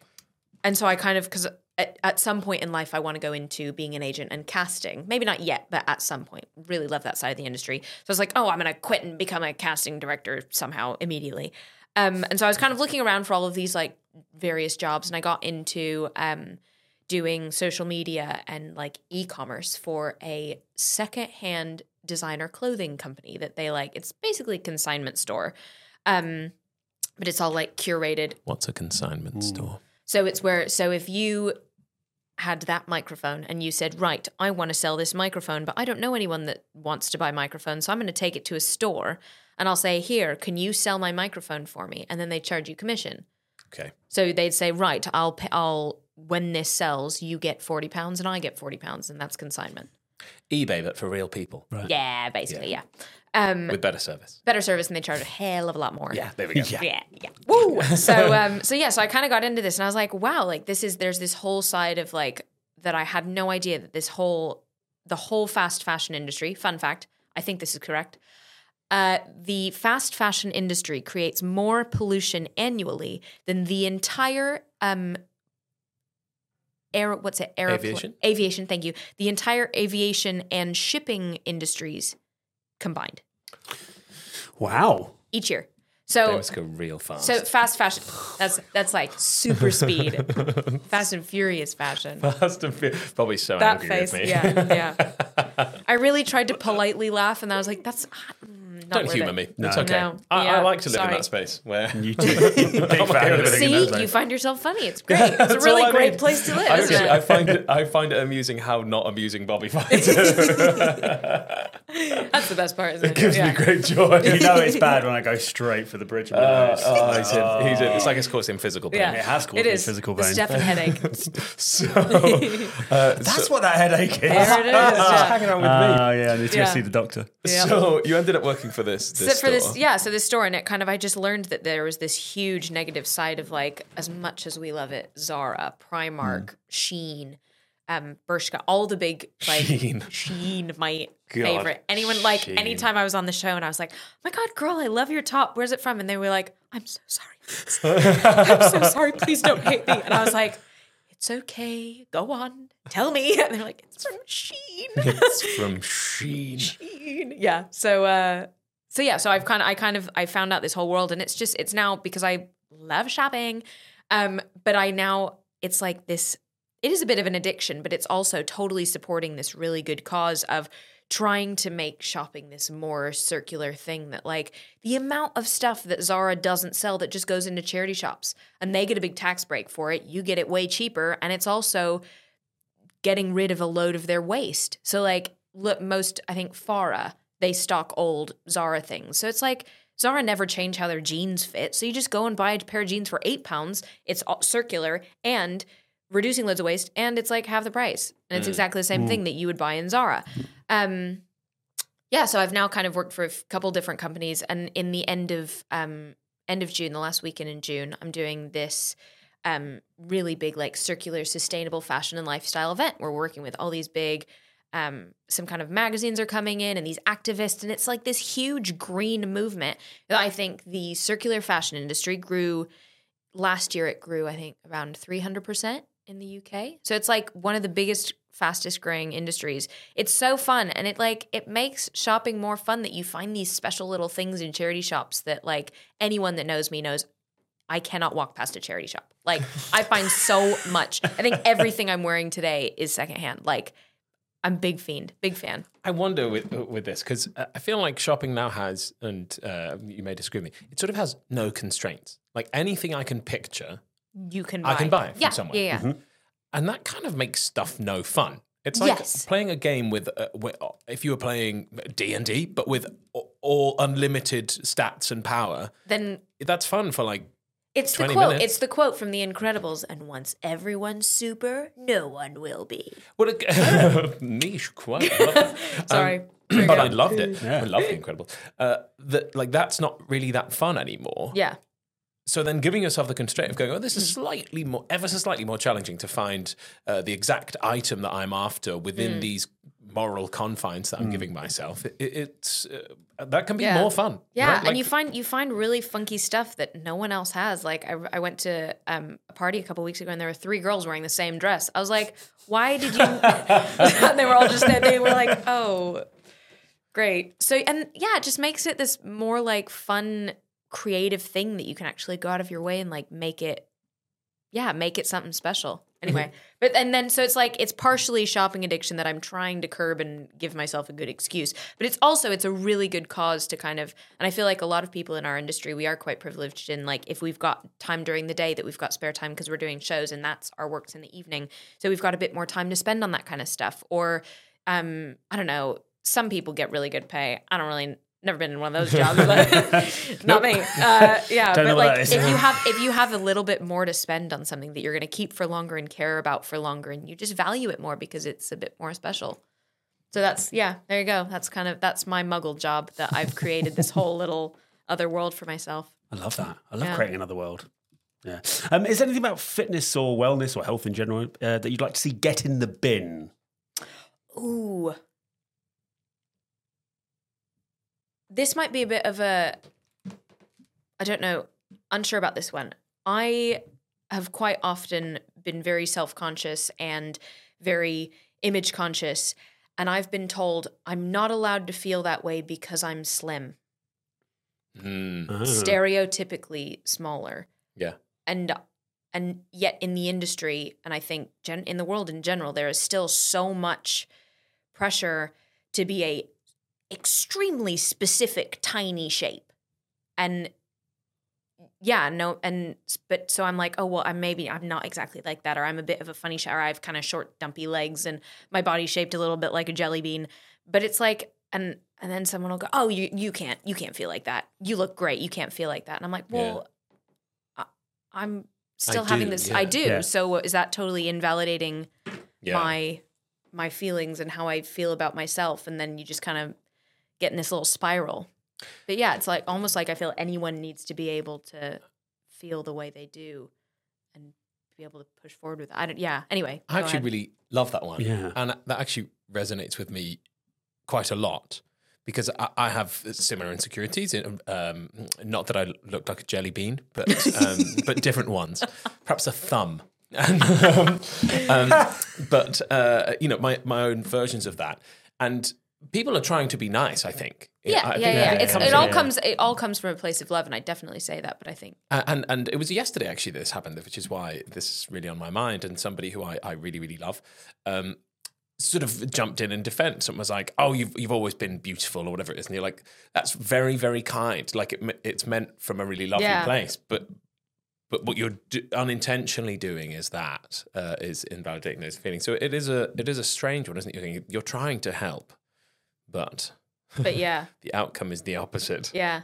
Speaker 3: and so I kind of because at, at some point in life, I want to go into being an agent and casting. Maybe not yet, but at some point, really love that side of the industry. So I was like, oh, I'm going to quit and become a casting director somehow immediately. Um, and so I was kind of looking around for all of these like various jobs, and I got into um, doing social media and like e-commerce for a secondhand designer clothing company that they like. It's basically a consignment store, um, but it's all like curated.
Speaker 1: What's a consignment store?
Speaker 3: So it's where so if you had that microphone and you said, right, I want to sell this microphone, but I don't know anyone that wants to buy microphones, so I'm going to take it to a store and I'll say, here, can you sell my microphone for me? And then they charge you commission.
Speaker 1: Okay.
Speaker 3: So they'd say, right, I'll pay, I'll when this sells, you get forty pounds and I get forty pounds, and that's consignment.
Speaker 1: eBay, but for real people
Speaker 3: Yeah, basically, yeah. Um,
Speaker 1: with better service.
Speaker 3: better service, and they charge a hell of a lot more.
Speaker 1: Yeah, there we go.
Speaker 3: yeah, yeah. Woo! so, um, so yeah, so I kind of got into this, and I was like, wow, like this is there's this whole side of like that I had no idea that this whole the whole fast fashion industry. Fun fact, I think this is correct. Uh, the fast fashion industry creates more pollution annually than the entire um, air. What's it? Aeropl-
Speaker 1: Aviation?
Speaker 3: Aviation. Thank you. The entire aviation and shipping industries combined
Speaker 2: Wow.
Speaker 3: each year.
Speaker 1: They
Speaker 3: So
Speaker 1: must go real fast.
Speaker 3: so fast fashion. That's that's like super speed. fast and furious fashion.
Speaker 1: fast and furious. Probably so
Speaker 3: That
Speaker 1: angry
Speaker 3: face.
Speaker 1: with me.
Speaker 3: Yeah, yeah. I really tried to politely laugh, and I was like, "That's not
Speaker 1: Don't humour
Speaker 3: it.
Speaker 1: me. It's okay.
Speaker 3: No.
Speaker 1: I, I like to live in that space where
Speaker 2: You too. Big fan of living in that
Speaker 3: See, you find yourself funny. It's great. It's a really
Speaker 1: all I
Speaker 3: great
Speaker 1: need.
Speaker 3: place to live,
Speaker 1: I, actually- I find it. I find it amusing how not amusing Bobby finds it.
Speaker 3: That's the best part, isn't it?
Speaker 1: gives
Speaker 3: Yeah.
Speaker 1: me great joy.
Speaker 2: You know it's bad when I go straight for the bridge of
Speaker 1: Uh, oh, he's in, he's in. It's like it's causing physical pain.
Speaker 3: Yeah.
Speaker 2: It has caused
Speaker 3: It
Speaker 2: me
Speaker 3: is.
Speaker 2: physical
Speaker 3: The
Speaker 2: pain.
Speaker 3: Steffan headache.
Speaker 1: So, uh,
Speaker 2: That's what that headache is.
Speaker 3: There it is.
Speaker 1: just hanging out with me.
Speaker 2: Oh, yeah, I need to go see the doctor.
Speaker 1: So you ended up working for this. this
Speaker 3: so for this yeah so this store and it kind of i just learned that there was this huge negative side of like as much as we love it zara primark Shein um bershka all the big like
Speaker 1: Shein.
Speaker 3: sheen my
Speaker 1: God,
Speaker 3: favorite anyone like
Speaker 1: Shein.
Speaker 3: anytime i was on the show and i was like oh my god girl i love your top where's it from and they were like i'm so sorry i'm so sorry please don't hate me and i was like it's okay go on tell me and they're like it's from Shein
Speaker 1: It's from Shein.
Speaker 3: Shein. Yeah. So uh so yeah, so I've kind of I kind of I found out this whole world and it's just it's now because I love shopping. Um but I now it's like this it is a bit of an addiction, but it's also totally supporting this really good cause of trying to make shopping this more circular thing that like the amount of stuff that Zara doesn't sell that just goes into charity shops and they get a big tax break for it, you get it way cheaper and it's also getting rid of a load of their waste. So like look most I think Farah, they stock old Zara things. So it's like Zara never change how their jeans fit. So you just go and buy a pair of jeans for 8 pounds. It's all circular and reducing loads of waste and it's like half the price. And it's exactly the same thing that you would buy in Zara. Um yeah, so I've now kind of worked for a couple different companies and in the end of um end of June, the last weekend in June, I'm doing this um, really big, like circular, sustainable fashion and lifestyle event. We're working with all these big um, some kind of magazines are coming in and these activists, and it's like this huge green movement. I think the circular fashion industry grew last year, it grew, I think, around 300% in the UK. So it's like one of the biggest fastest growing industries. It's so fun and it like it makes shopping more fun that you find these special little things in charity shops that like anyone that knows me knows I cannot walk past a charity shop. Like I find so much. I think everything I'm wearing today is secondhand. Like I'm big fiend, big fan.
Speaker 1: I wonder with with this because I feel like shopping now has, and uh, you may disagree with me, it sort of has no constraints. Like anything I can picture,
Speaker 3: You can buy.
Speaker 1: I can buy from
Speaker 3: yeah,
Speaker 1: somewhere.
Speaker 3: Yeah, yeah.
Speaker 1: and that kind of makes stuff no fun. It's like
Speaker 3: Yes.
Speaker 1: playing a game with, uh, with if you were playing D and D, but with all unlimited stats and power.
Speaker 3: Then
Speaker 1: That's fun for like
Speaker 3: it's the quote.
Speaker 1: minutes.
Speaker 3: It's the quote from The Incredibles. And once everyone's super, no one will be.
Speaker 1: what a niche quote. I love that.
Speaker 3: Sorry.
Speaker 1: Um, but I loved it. I love the Incredible. Uh, that like that's not really that fun anymore.
Speaker 3: yeah.
Speaker 1: So then giving yourself the constraint of going, oh, this is slightly more, ever so slightly more challenging to find uh, the exact item that I'm after within
Speaker 3: Mm.
Speaker 1: these moral confines that I'm giving myself. It, it- it's uh, that can be
Speaker 3: Yeah.
Speaker 1: more fun.
Speaker 3: Yeah,
Speaker 1: right?
Speaker 3: and you find you find really funky stuff that no one else has. Like I, I went to um, a party a couple weeks ago, and there were three girls wearing the same dress. I was like, "Why did you?" and they were all just there, they were like, "Oh, great." So and yeah, it just makes it this more like fun, creative thing that you can actually go out of your way and like make it, yeah, make it something special. Anyway, but and then so it's like it's partially shopping addiction that I'm trying to curb and give myself a good excuse. But it's also it's a really good cause to kind of and I feel like a lot of people in our industry we are quite privileged in like if we've got time during the day that we've got spare time because we're doing shows and that's our works in the evening. So we've got a bit more time to spend on that kind of stuff. Or um I don't know, some people get really good pay. I don't really never been in one of those jobs, but not me. Uh, yeah,
Speaker 2: Don't
Speaker 3: but like if you have if you have a little bit more to spend on something that you're going to keep for longer and care about for longer, and you just value it more because it's a bit more special. So that's yeah, there you go. That's kind of that's my muggle job that I've created this whole little other world for myself.
Speaker 2: I love that. I love
Speaker 3: Yeah.
Speaker 2: creating another world. Yeah. Um, is there anything about fitness or wellness or health in general uh, that you'd like to see get in the bin?
Speaker 3: Ooh. This might be a bit of a I don't know, unsure about this one. I have quite often been very self-conscious and very image conscious and I've been told I'm not allowed to feel that way because I'm slim,
Speaker 1: Mm,
Speaker 3: stereotypically smaller.
Speaker 1: yeah.
Speaker 3: and and yet in the industry and i think gen- in the world in general there is still so much pressure to be a extremely specific tiny shape. And yeah no and but so i'm like oh well i'm maybe i'm not exactly like that or i'm a bit of a funny shower. I have kind of short dumpy legs and my body's shaped a little bit like a jelly bean. But it's like and and then someone will go oh you you can't you can't feel like that. You look great. You can't feel like that. And i'm like
Speaker 1: Yeah.
Speaker 3: well I, i'm still
Speaker 1: do,
Speaker 3: having this i do.
Speaker 2: Yeah.
Speaker 3: so is that totally invalidating
Speaker 1: Yeah.
Speaker 3: my my feelings and how I feel about myself, and then you just kind of get in this little spiral. But yeah, it's like almost like I feel anyone needs to be able to feel the way they do and be able to push forward with it. I don't. Yeah. Anyway,
Speaker 1: I actually
Speaker 3: ahead.
Speaker 1: really love that one.
Speaker 2: Yeah.
Speaker 1: And that actually resonates with me quite a lot because I, I have similar insecurities. in- Um, not that I look like a jelly bean, but um, but different ones. Perhaps a thumb. And, um, um, but uh, you know, my my own versions of that. And people are trying to be nice. I think.
Speaker 3: Yeah,
Speaker 1: I
Speaker 3: yeah,
Speaker 1: think
Speaker 3: yeah.
Speaker 1: it comes
Speaker 3: it all comes. It all comes from a place of love, and I definitely say that. But I think
Speaker 1: Uh, and and it was yesterday actually this happened, which is why this is really on my mind. And somebody who I, I really really love, um, sort of jumped in in defence and was like, "Oh, you've you've always been beautiful or whatever it is," and you're like, "That's very very kind. Like it it's meant from a really lovely
Speaker 3: Yeah.
Speaker 1: place, but." But what you're do- unintentionally doing is that uh, is invalidating those feelings. So it is a it is a strange one, isn't it? You're trying to help, but
Speaker 3: but yeah,
Speaker 1: the outcome is the opposite.
Speaker 3: yeah.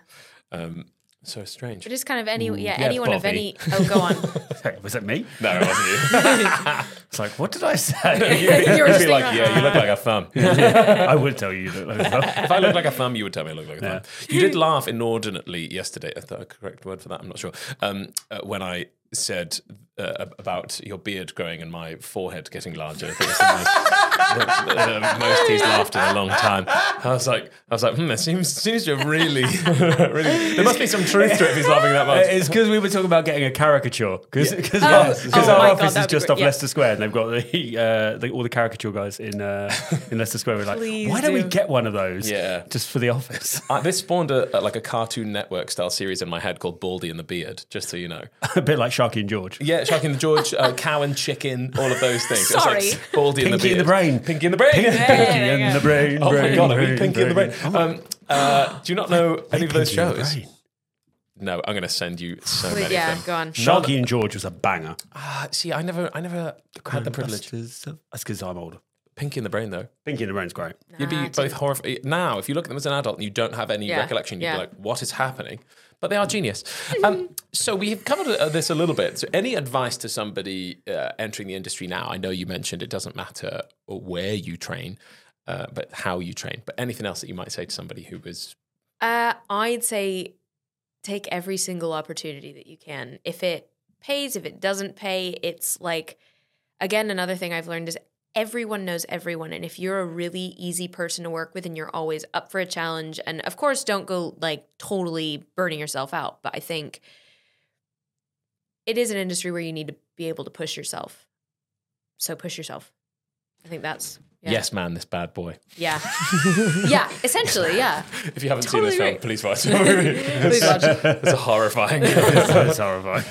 Speaker 1: Um, so strange.
Speaker 3: But just kind of any, yeah,
Speaker 1: Yeah,
Speaker 3: anyone of any. Oh, go on.
Speaker 2: Hey, was it me?
Speaker 1: No, it wasn't you.
Speaker 2: It's like, what did I say?
Speaker 3: You were
Speaker 1: You'd be like, yeah, you look like a thumb.
Speaker 2: I would tell you. you look like that.
Speaker 1: if I look like a thumb, you would tell me I look like a thumb. You did laugh inordinately yesterday. Is that a correct word for that? I'm not sure. Um, uh, when I said uh, about your beard growing and my forehead getting larger. I think it's the most, the, the most he's laughed in a long time. I was like, I was like, hmm, it seems seems to have really, really. There must be some truth to it if he's laughing that much.
Speaker 2: It's because we were talking about getting a caricature because because
Speaker 3: Oh,
Speaker 2: our,
Speaker 3: oh
Speaker 2: 'cause
Speaker 3: my
Speaker 2: our
Speaker 3: God,
Speaker 2: office is just
Speaker 3: great,
Speaker 2: off
Speaker 3: yeah.
Speaker 2: Leicester Square and they've got the, uh, the all the caricature guys in uh, in Leicester Square. We're like,
Speaker 3: Please
Speaker 2: why don't we get one of those?
Speaker 1: Yeah.
Speaker 2: just for the office.
Speaker 1: Uh, this spawned a, a- like a Cartoon Network style series in my head called Baldy and the Beard. Just so you know.
Speaker 2: a bit like Sharky and George.
Speaker 1: Yeah, Sharky and the George, uh, Cow and Chicken, all of those things. It was
Speaker 3: Sorry.
Speaker 1: like Baldy and the
Speaker 2: Pinky in the brain.
Speaker 1: Pinky in the brain.
Speaker 2: Pinky
Speaker 3: there you
Speaker 2: in the brain.
Speaker 1: Oh my god, I mean
Speaker 2: brain,
Speaker 1: Pinky in the brain.
Speaker 2: brain.
Speaker 1: Um, uh, do you not know any of those
Speaker 2: Pinky in the
Speaker 1: shows?
Speaker 2: Brain.
Speaker 1: No, I'm going to send you so many
Speaker 3: yeah,
Speaker 1: of them.
Speaker 3: go on.
Speaker 2: Sharky and George was a banger.
Speaker 1: Ah, see, I never, I never had the privilege.
Speaker 2: That's because I'm older.
Speaker 1: Pinky in the brain, though.
Speaker 2: Pinky in the brain's great.
Speaker 1: You'd be
Speaker 3: Nah,
Speaker 1: both horrified. Now, if you look at them as an adult and you don't have any
Speaker 3: Yeah,
Speaker 1: recollection, you'd
Speaker 3: yeah.
Speaker 1: be like, what is happening? But they are genius. um, so we've covered uh, this a little bit. So, any advice to somebody uh, entering the industry now? I know you mentioned it doesn't matter where you train, uh, but how you train. But anything else that you might say to somebody who was
Speaker 3: Uh, I'd say take every single opportunity that you can. If it pays, if it doesn't pay, it's like, again, another thing I've learned is everyone knows everyone. And if you're a really easy person to work with and you're always up for a challenge, and of course, don't go like totally burning yourself out, but I think it is an industry where you need to be able to push yourself. So push yourself. I think that's. Yeah.
Speaker 1: yes, man, this bad boy.
Speaker 3: Yeah. yeah. Essentially, yeah.
Speaker 1: If you haven't
Speaker 3: Totally
Speaker 1: seen this film, please watch the movie.
Speaker 3: Please watch it.
Speaker 1: It's a horrifying.
Speaker 2: That's horrifying.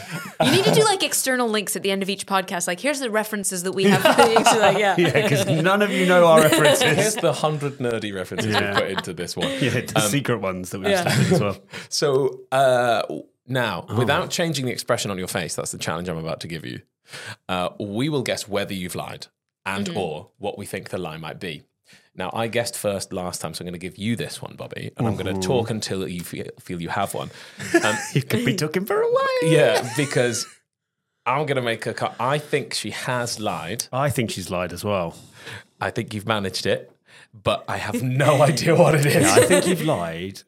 Speaker 3: You need to do like external links at the end of each podcast. Like, here's the references that we have. So, like, yeah.
Speaker 2: Yeah, because none of you know our references.
Speaker 1: Here's the hundred nerdy references
Speaker 2: Yeah.
Speaker 1: we put into this one.
Speaker 2: Yeah, the secret ones that we've
Speaker 3: yeah.
Speaker 2: slipped as well.
Speaker 1: So uh, now,
Speaker 2: Oh.
Speaker 1: without changing the expression on your face, that's the challenge I'm about to give you. Uh, we will guess whether you've lied and
Speaker 3: Mm-hmm.
Speaker 1: or what we think the lie might be. Now, I guessed first last time, so I'm going to give you this one, Bobby, and I'm going to talk until you feel, feel you have one. Um,
Speaker 2: You could be talking for a while.
Speaker 1: yeah, because I'm going to make a cut. I think she has lied.
Speaker 2: I think she's lied as well.
Speaker 1: I think you've managed it, but I have no idea what it is.
Speaker 2: Yeah, I think you've lied,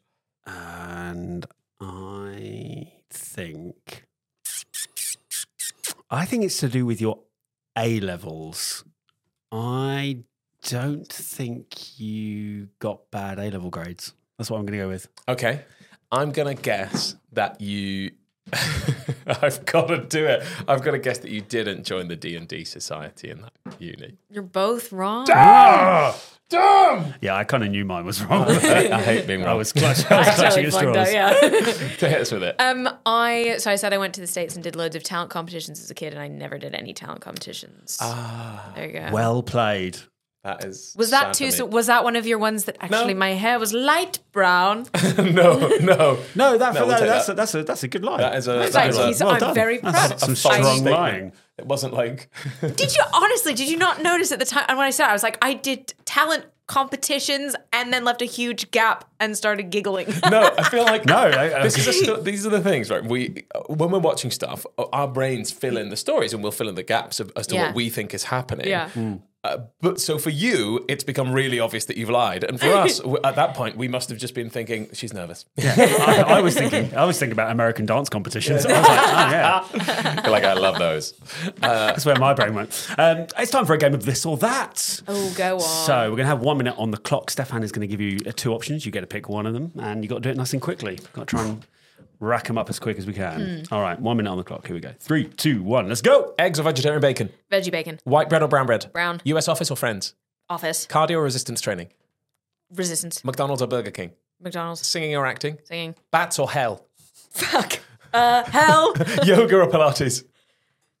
Speaker 2: and I think I think it's to do with your A levels. I don't think you got bad A level grades. That's what I'm going to go with.
Speaker 1: Okay. I'm going to guess that you I've got to do it. I've got to guess that you didn't join the D&D society in that uni.
Speaker 3: You're both wrong.
Speaker 1: Ah! Damn!
Speaker 2: Yeah, I kind of knew mine was wrong.
Speaker 1: I hate being wrong.
Speaker 2: I
Speaker 1: wrong.
Speaker 2: was, clutch, I was clutching at
Speaker 3: Totally plugged
Speaker 2: straws.
Speaker 3: out, yeah.
Speaker 1: to hit us with it.
Speaker 3: Um, I so I said I went to the states and did loads of talent competitions as a kid, and I never did any talent competitions.
Speaker 1: Ah,
Speaker 3: there you go.
Speaker 2: Well played.
Speaker 1: That is
Speaker 3: was that too? So was that one of your ones that actually my hair was light brown?
Speaker 1: no, no.
Speaker 2: No, that,
Speaker 1: No, we'll
Speaker 2: that- that's,
Speaker 1: that.
Speaker 2: A, that's a that's a good line.
Speaker 1: That is a, that
Speaker 3: Thanks,
Speaker 1: is a,
Speaker 2: well
Speaker 3: I'm
Speaker 2: done.
Speaker 3: very
Speaker 2: That's
Speaker 3: proud.
Speaker 2: some strong
Speaker 1: statement.
Speaker 2: lying.
Speaker 1: It wasn't like
Speaker 3: Did you honestly? Did you not notice at the time? And when I said, it, I was like, I did talent competitions and then left a huge gap and started giggling.
Speaker 1: no. I feel like
Speaker 2: No, I- I-
Speaker 1: this is a sto- these are the things, right? We when we're watching stuff, our brains fill in the stories and we'll fill in the gaps of, as to
Speaker 3: Yeah.
Speaker 1: what we think is happening.
Speaker 3: yeah. Hmm.
Speaker 1: Uh, but so for you, it's become really obvious that you've lied, and for us, w- at that point, we must have just been thinking she's nervous.
Speaker 2: I, I was thinking I was thinking about American dance competitions. I was like, oh yeah,
Speaker 1: like I love those.
Speaker 2: that's where my brain went. Um, it's time for a game of this or that.
Speaker 3: Oh, go on.
Speaker 2: So we're going to have one minute on the clock. Steffan is going to give you uh, two options. You get to pick one of them, and you got to do it nice and quickly. Got to try and rack them up as quick as we can. All right, one minute on the clock. Here we go. Three, two, one. Let's go.
Speaker 1: Eggs or vegetarian bacon?
Speaker 3: Veggie bacon.
Speaker 1: White bread or brown bread?
Speaker 3: Brown.
Speaker 1: U.S. office or friends?
Speaker 3: Office.
Speaker 1: Cardio or resistance training?
Speaker 3: Resistance.
Speaker 1: McDonald's or Burger King?
Speaker 3: McDonald's.
Speaker 1: Singing or acting?
Speaker 3: Singing.
Speaker 1: Bats or hell?
Speaker 3: Fuck. Uh, hell.
Speaker 1: Yoga or Pilates?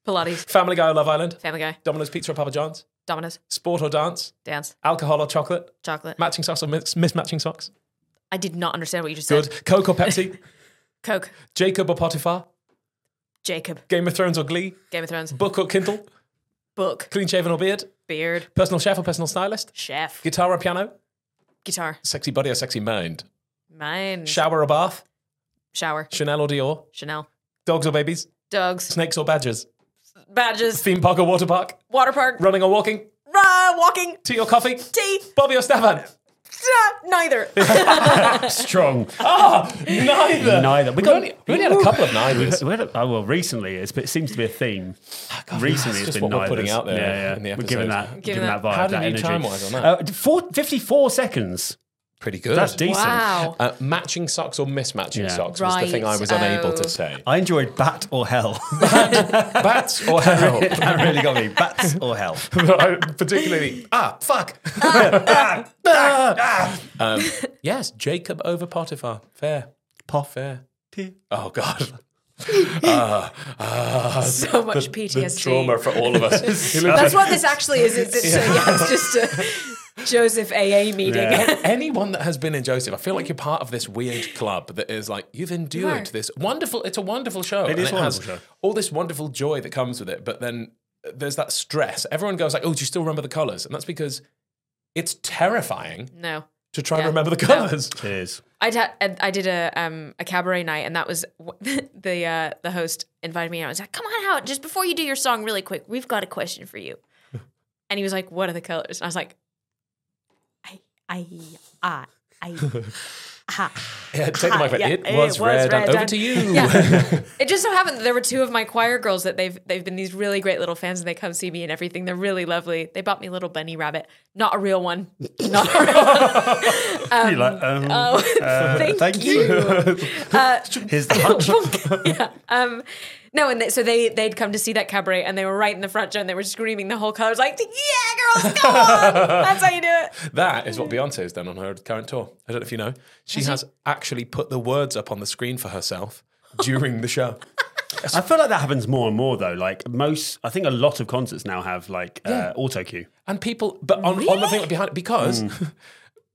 Speaker 3: Pilates.
Speaker 1: Family Guy or Love Island?
Speaker 3: Family Guy.
Speaker 1: Domino's Pizza or Papa John's?
Speaker 3: Domino's.
Speaker 1: Sport or dance?
Speaker 3: Dance.
Speaker 1: Alcohol or chocolate?
Speaker 3: Chocolate.
Speaker 1: Matching socks or mis- mismatching socks?
Speaker 3: I did not understand what you just
Speaker 1: Good.
Speaker 3: said.
Speaker 1: Coke or Pepsi?
Speaker 3: Coke.
Speaker 1: Jacob or Potiphar?
Speaker 3: Jacob.
Speaker 1: Game of Thrones or Glee?
Speaker 3: Game of Thrones.
Speaker 1: Book or Kindle?
Speaker 3: Book.
Speaker 1: Clean shaven or beard?
Speaker 3: Beard.
Speaker 1: Personal chef or personal stylist?
Speaker 3: Chef.
Speaker 1: Guitar or piano?
Speaker 3: Guitar.
Speaker 1: Sexy body or sexy mind?
Speaker 3: Mine.
Speaker 1: Shower or bath?
Speaker 3: Shower.
Speaker 1: Chanel or Dior?
Speaker 3: Chanel.
Speaker 1: Dogs or babies?
Speaker 3: Dogs.
Speaker 1: Snakes or badgers?
Speaker 3: Badgers.
Speaker 1: Theme park or water park?
Speaker 3: Water park.
Speaker 1: Running or walking?
Speaker 3: Run. Walking.
Speaker 1: Tea or coffee?
Speaker 3: Tea.
Speaker 1: Bobby or Steffan?
Speaker 3: Neither.
Speaker 2: Strong.
Speaker 1: Ah, neither.
Speaker 2: Neither. We
Speaker 1: We
Speaker 2: got-
Speaker 1: only, we only had a couple of neithers.
Speaker 2: We had a- oh, well, recently it's, it seems to be a theme. recently,
Speaker 1: that's
Speaker 2: it's
Speaker 1: just
Speaker 2: been
Speaker 1: what we're putting out there
Speaker 2: Yeah, yeah.
Speaker 1: in the
Speaker 2: We're giving
Speaker 1: episodes.
Speaker 2: that,
Speaker 3: Giving
Speaker 2: giving that
Speaker 3: that-
Speaker 2: vibe,
Speaker 1: How did
Speaker 2: that
Speaker 1: you
Speaker 2: energy.
Speaker 1: time-wise on that?
Speaker 2: Uh, four, 54 seconds.
Speaker 1: Pretty good.
Speaker 2: That's decent.
Speaker 3: Wow.
Speaker 1: Uh, matching socks or mismatching
Speaker 2: Yeah.
Speaker 1: socks was the thing I was unable
Speaker 3: oh.
Speaker 1: to say.
Speaker 2: I enjoyed bat or hell.
Speaker 1: bat, Bats or hell?
Speaker 2: that really got me. Bats or hell.
Speaker 1: I particularly ah fuck. um, yes, Jacob over Potiphar. Fair,
Speaker 2: Poff.
Speaker 1: fair.
Speaker 2: T.
Speaker 1: Oh god. Ah, ah,
Speaker 3: So much
Speaker 1: the
Speaker 3: PTSD.
Speaker 1: trauma for all of us.
Speaker 3: That's what this actually is. It's, it's, yeah. it's just a Joseph AA meeting.
Speaker 2: Yeah.
Speaker 1: anyone that has been in Joseph, I feel like you're part of this weird club that is like you've endured
Speaker 3: are.
Speaker 1: this wonderful. It's a wonderful show.
Speaker 2: It
Speaker 1: and
Speaker 2: is a
Speaker 1: has
Speaker 2: wonderful show.
Speaker 1: All this wonderful joy that comes with it, but then there's that stress. Everyone goes like, "Oh, do you still remember the colors?" And that's because it's terrifying
Speaker 3: no.
Speaker 1: to try and
Speaker 3: Yeah.
Speaker 1: remember the
Speaker 3: No.
Speaker 1: colors.
Speaker 2: It is.
Speaker 3: I da- I did a um a cabaret night, and that was the uh, the host invited me, and I was like, "Come on out, just before you do your song, really quick, we've got a question for you." And he was like, "What are the colors?" And I was like, "I I I I." Ha.
Speaker 1: Yeah, take the
Speaker 3: Ha,
Speaker 1: microphone.
Speaker 3: yeah,
Speaker 1: it, was red. and
Speaker 3: red
Speaker 1: over
Speaker 3: and-
Speaker 1: to you.
Speaker 3: Yeah. It just so happened that there were two of my choir girls that they've they've been these really great little fans and they come see me and everything. They're really lovely. They bought me a little bunny rabbit, not a real one, not a real one.
Speaker 2: You're like, um,
Speaker 3: Oh,
Speaker 2: uh,
Speaker 3: thank,
Speaker 2: thank
Speaker 3: you. Uh,
Speaker 2: Here's the hunch.
Speaker 3: yeah. Um, no, and they, so they they'd come to see that cabaret, and they were right in the front row, and they were screaming the whole crowd. I was like, "Yeah, girls, come on! That's how you do it."
Speaker 1: That is what Beyonce has done on her current tour. I don't know if you know. She has actually put the words up on the screen for herself during the show.
Speaker 2: I feel like that happens more and more though. Like most, I think a lot of concerts now have like uh, auto cue.
Speaker 1: And people, but on, on the thing behind it, because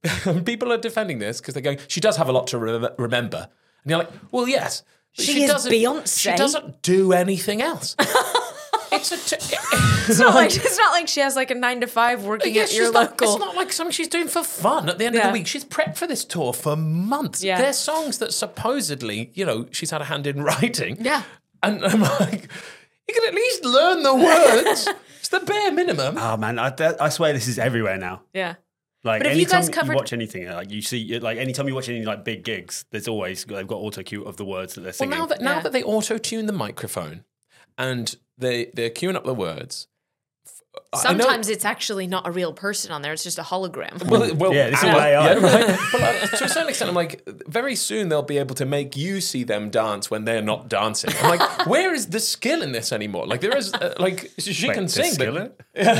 Speaker 1: people are defending this because they're going, she does have a lot to re- remember. And you're like, well, yes. But
Speaker 3: She is
Speaker 1: doesn't,
Speaker 3: Beyonce.
Speaker 1: She doesn't do anything else. it's a. T-
Speaker 3: It's not like it's not like she has like a nine to five working
Speaker 1: Yeah,
Speaker 3: at your
Speaker 1: not-
Speaker 3: local.
Speaker 1: it's not like something she's doing for fun at the end of the week. She's prepped for this tour for months.
Speaker 3: Yeah.
Speaker 1: They're songs that supposedly, you know, she's had a hand in writing.
Speaker 3: Yeah.
Speaker 1: And I'm like, you can at least learn the words. it's the bare minimum.
Speaker 2: Oh man, I, I swear this is everywhere now.
Speaker 3: yeah.
Speaker 2: Like
Speaker 3: But if you
Speaker 2: anytime
Speaker 3: guys covered-
Speaker 2: you watch anything, like you see, like anytime you watch any like big gigs, there's always they've got auto cue of the words that they're singing.
Speaker 1: well, now that now
Speaker 3: Yeah.
Speaker 1: that they auto tune the microphone and they they're queuing up the words. I know-
Speaker 3: Sometimes it's actually not a real person on there; it's just a hologram.
Speaker 1: Well, well,
Speaker 2: Yeah, this is
Speaker 1: and-
Speaker 2: all AI.
Speaker 1: yeah, right. But like, to a certain extent, I'm like, very soon they'll be able to make you see them dance when they're not dancing. I'm like, where is the skill in this anymore? Like, there is, uh, like, she
Speaker 2: Wait,
Speaker 1: can sing, but
Speaker 2: in?
Speaker 1: Yeah,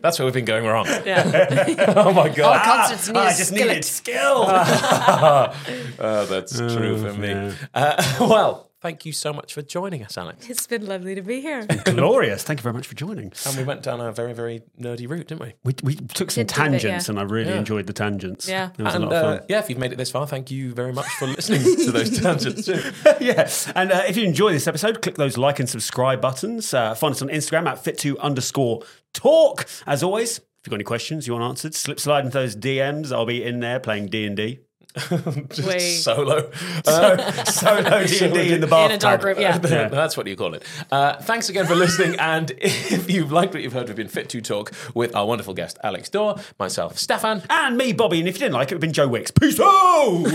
Speaker 1: that's where we've been going wrong.
Speaker 3: yeah.
Speaker 1: Oh my
Speaker 3: All
Speaker 1: god,
Speaker 3: concerts need
Speaker 2: Ah,
Speaker 3: a
Speaker 2: I just
Speaker 3: skillet.
Speaker 2: needed skill.
Speaker 1: oh, that's true for me. Uh, well, thank you so much for joining us, Alex.
Speaker 3: It's been lovely to be here.
Speaker 2: Glorious. Thank you very much for joining.
Speaker 1: And we went down a very, very nerdy route, didn't we?
Speaker 2: We, we took some
Speaker 3: Did do bit,
Speaker 2: tangents,
Speaker 3: yeah.
Speaker 2: and I really
Speaker 1: Yeah.
Speaker 2: enjoyed the tangents.
Speaker 3: Yeah.
Speaker 2: it was
Speaker 1: and
Speaker 2: a lot of
Speaker 1: uh,
Speaker 2: fun.
Speaker 1: yeah, if you've made it this far, thank you very much for listening to those tangents. too.
Speaker 2: yeah. And uh, if you enjoy this episode, click those like and subscribe buttons. Uh, find us on Instagram at fit2 underscore talk. As always, if you've got any questions you want answered, slip slide into those DMs. I'll be in there playing D&D.
Speaker 1: Just
Speaker 3: Wait.
Speaker 1: solo.
Speaker 2: So, solo D&D in the bath
Speaker 3: In a dark room, yeah.
Speaker 1: That's what you call it. Uh, thanks again for listening. And if you've liked what you've heard, we've been Fit to Talk with our wonderful guest, Alex Doar, myself, Steffan.
Speaker 2: And me, Bobby. And if you didn't like it, we've been Joe Wicks. Peace out!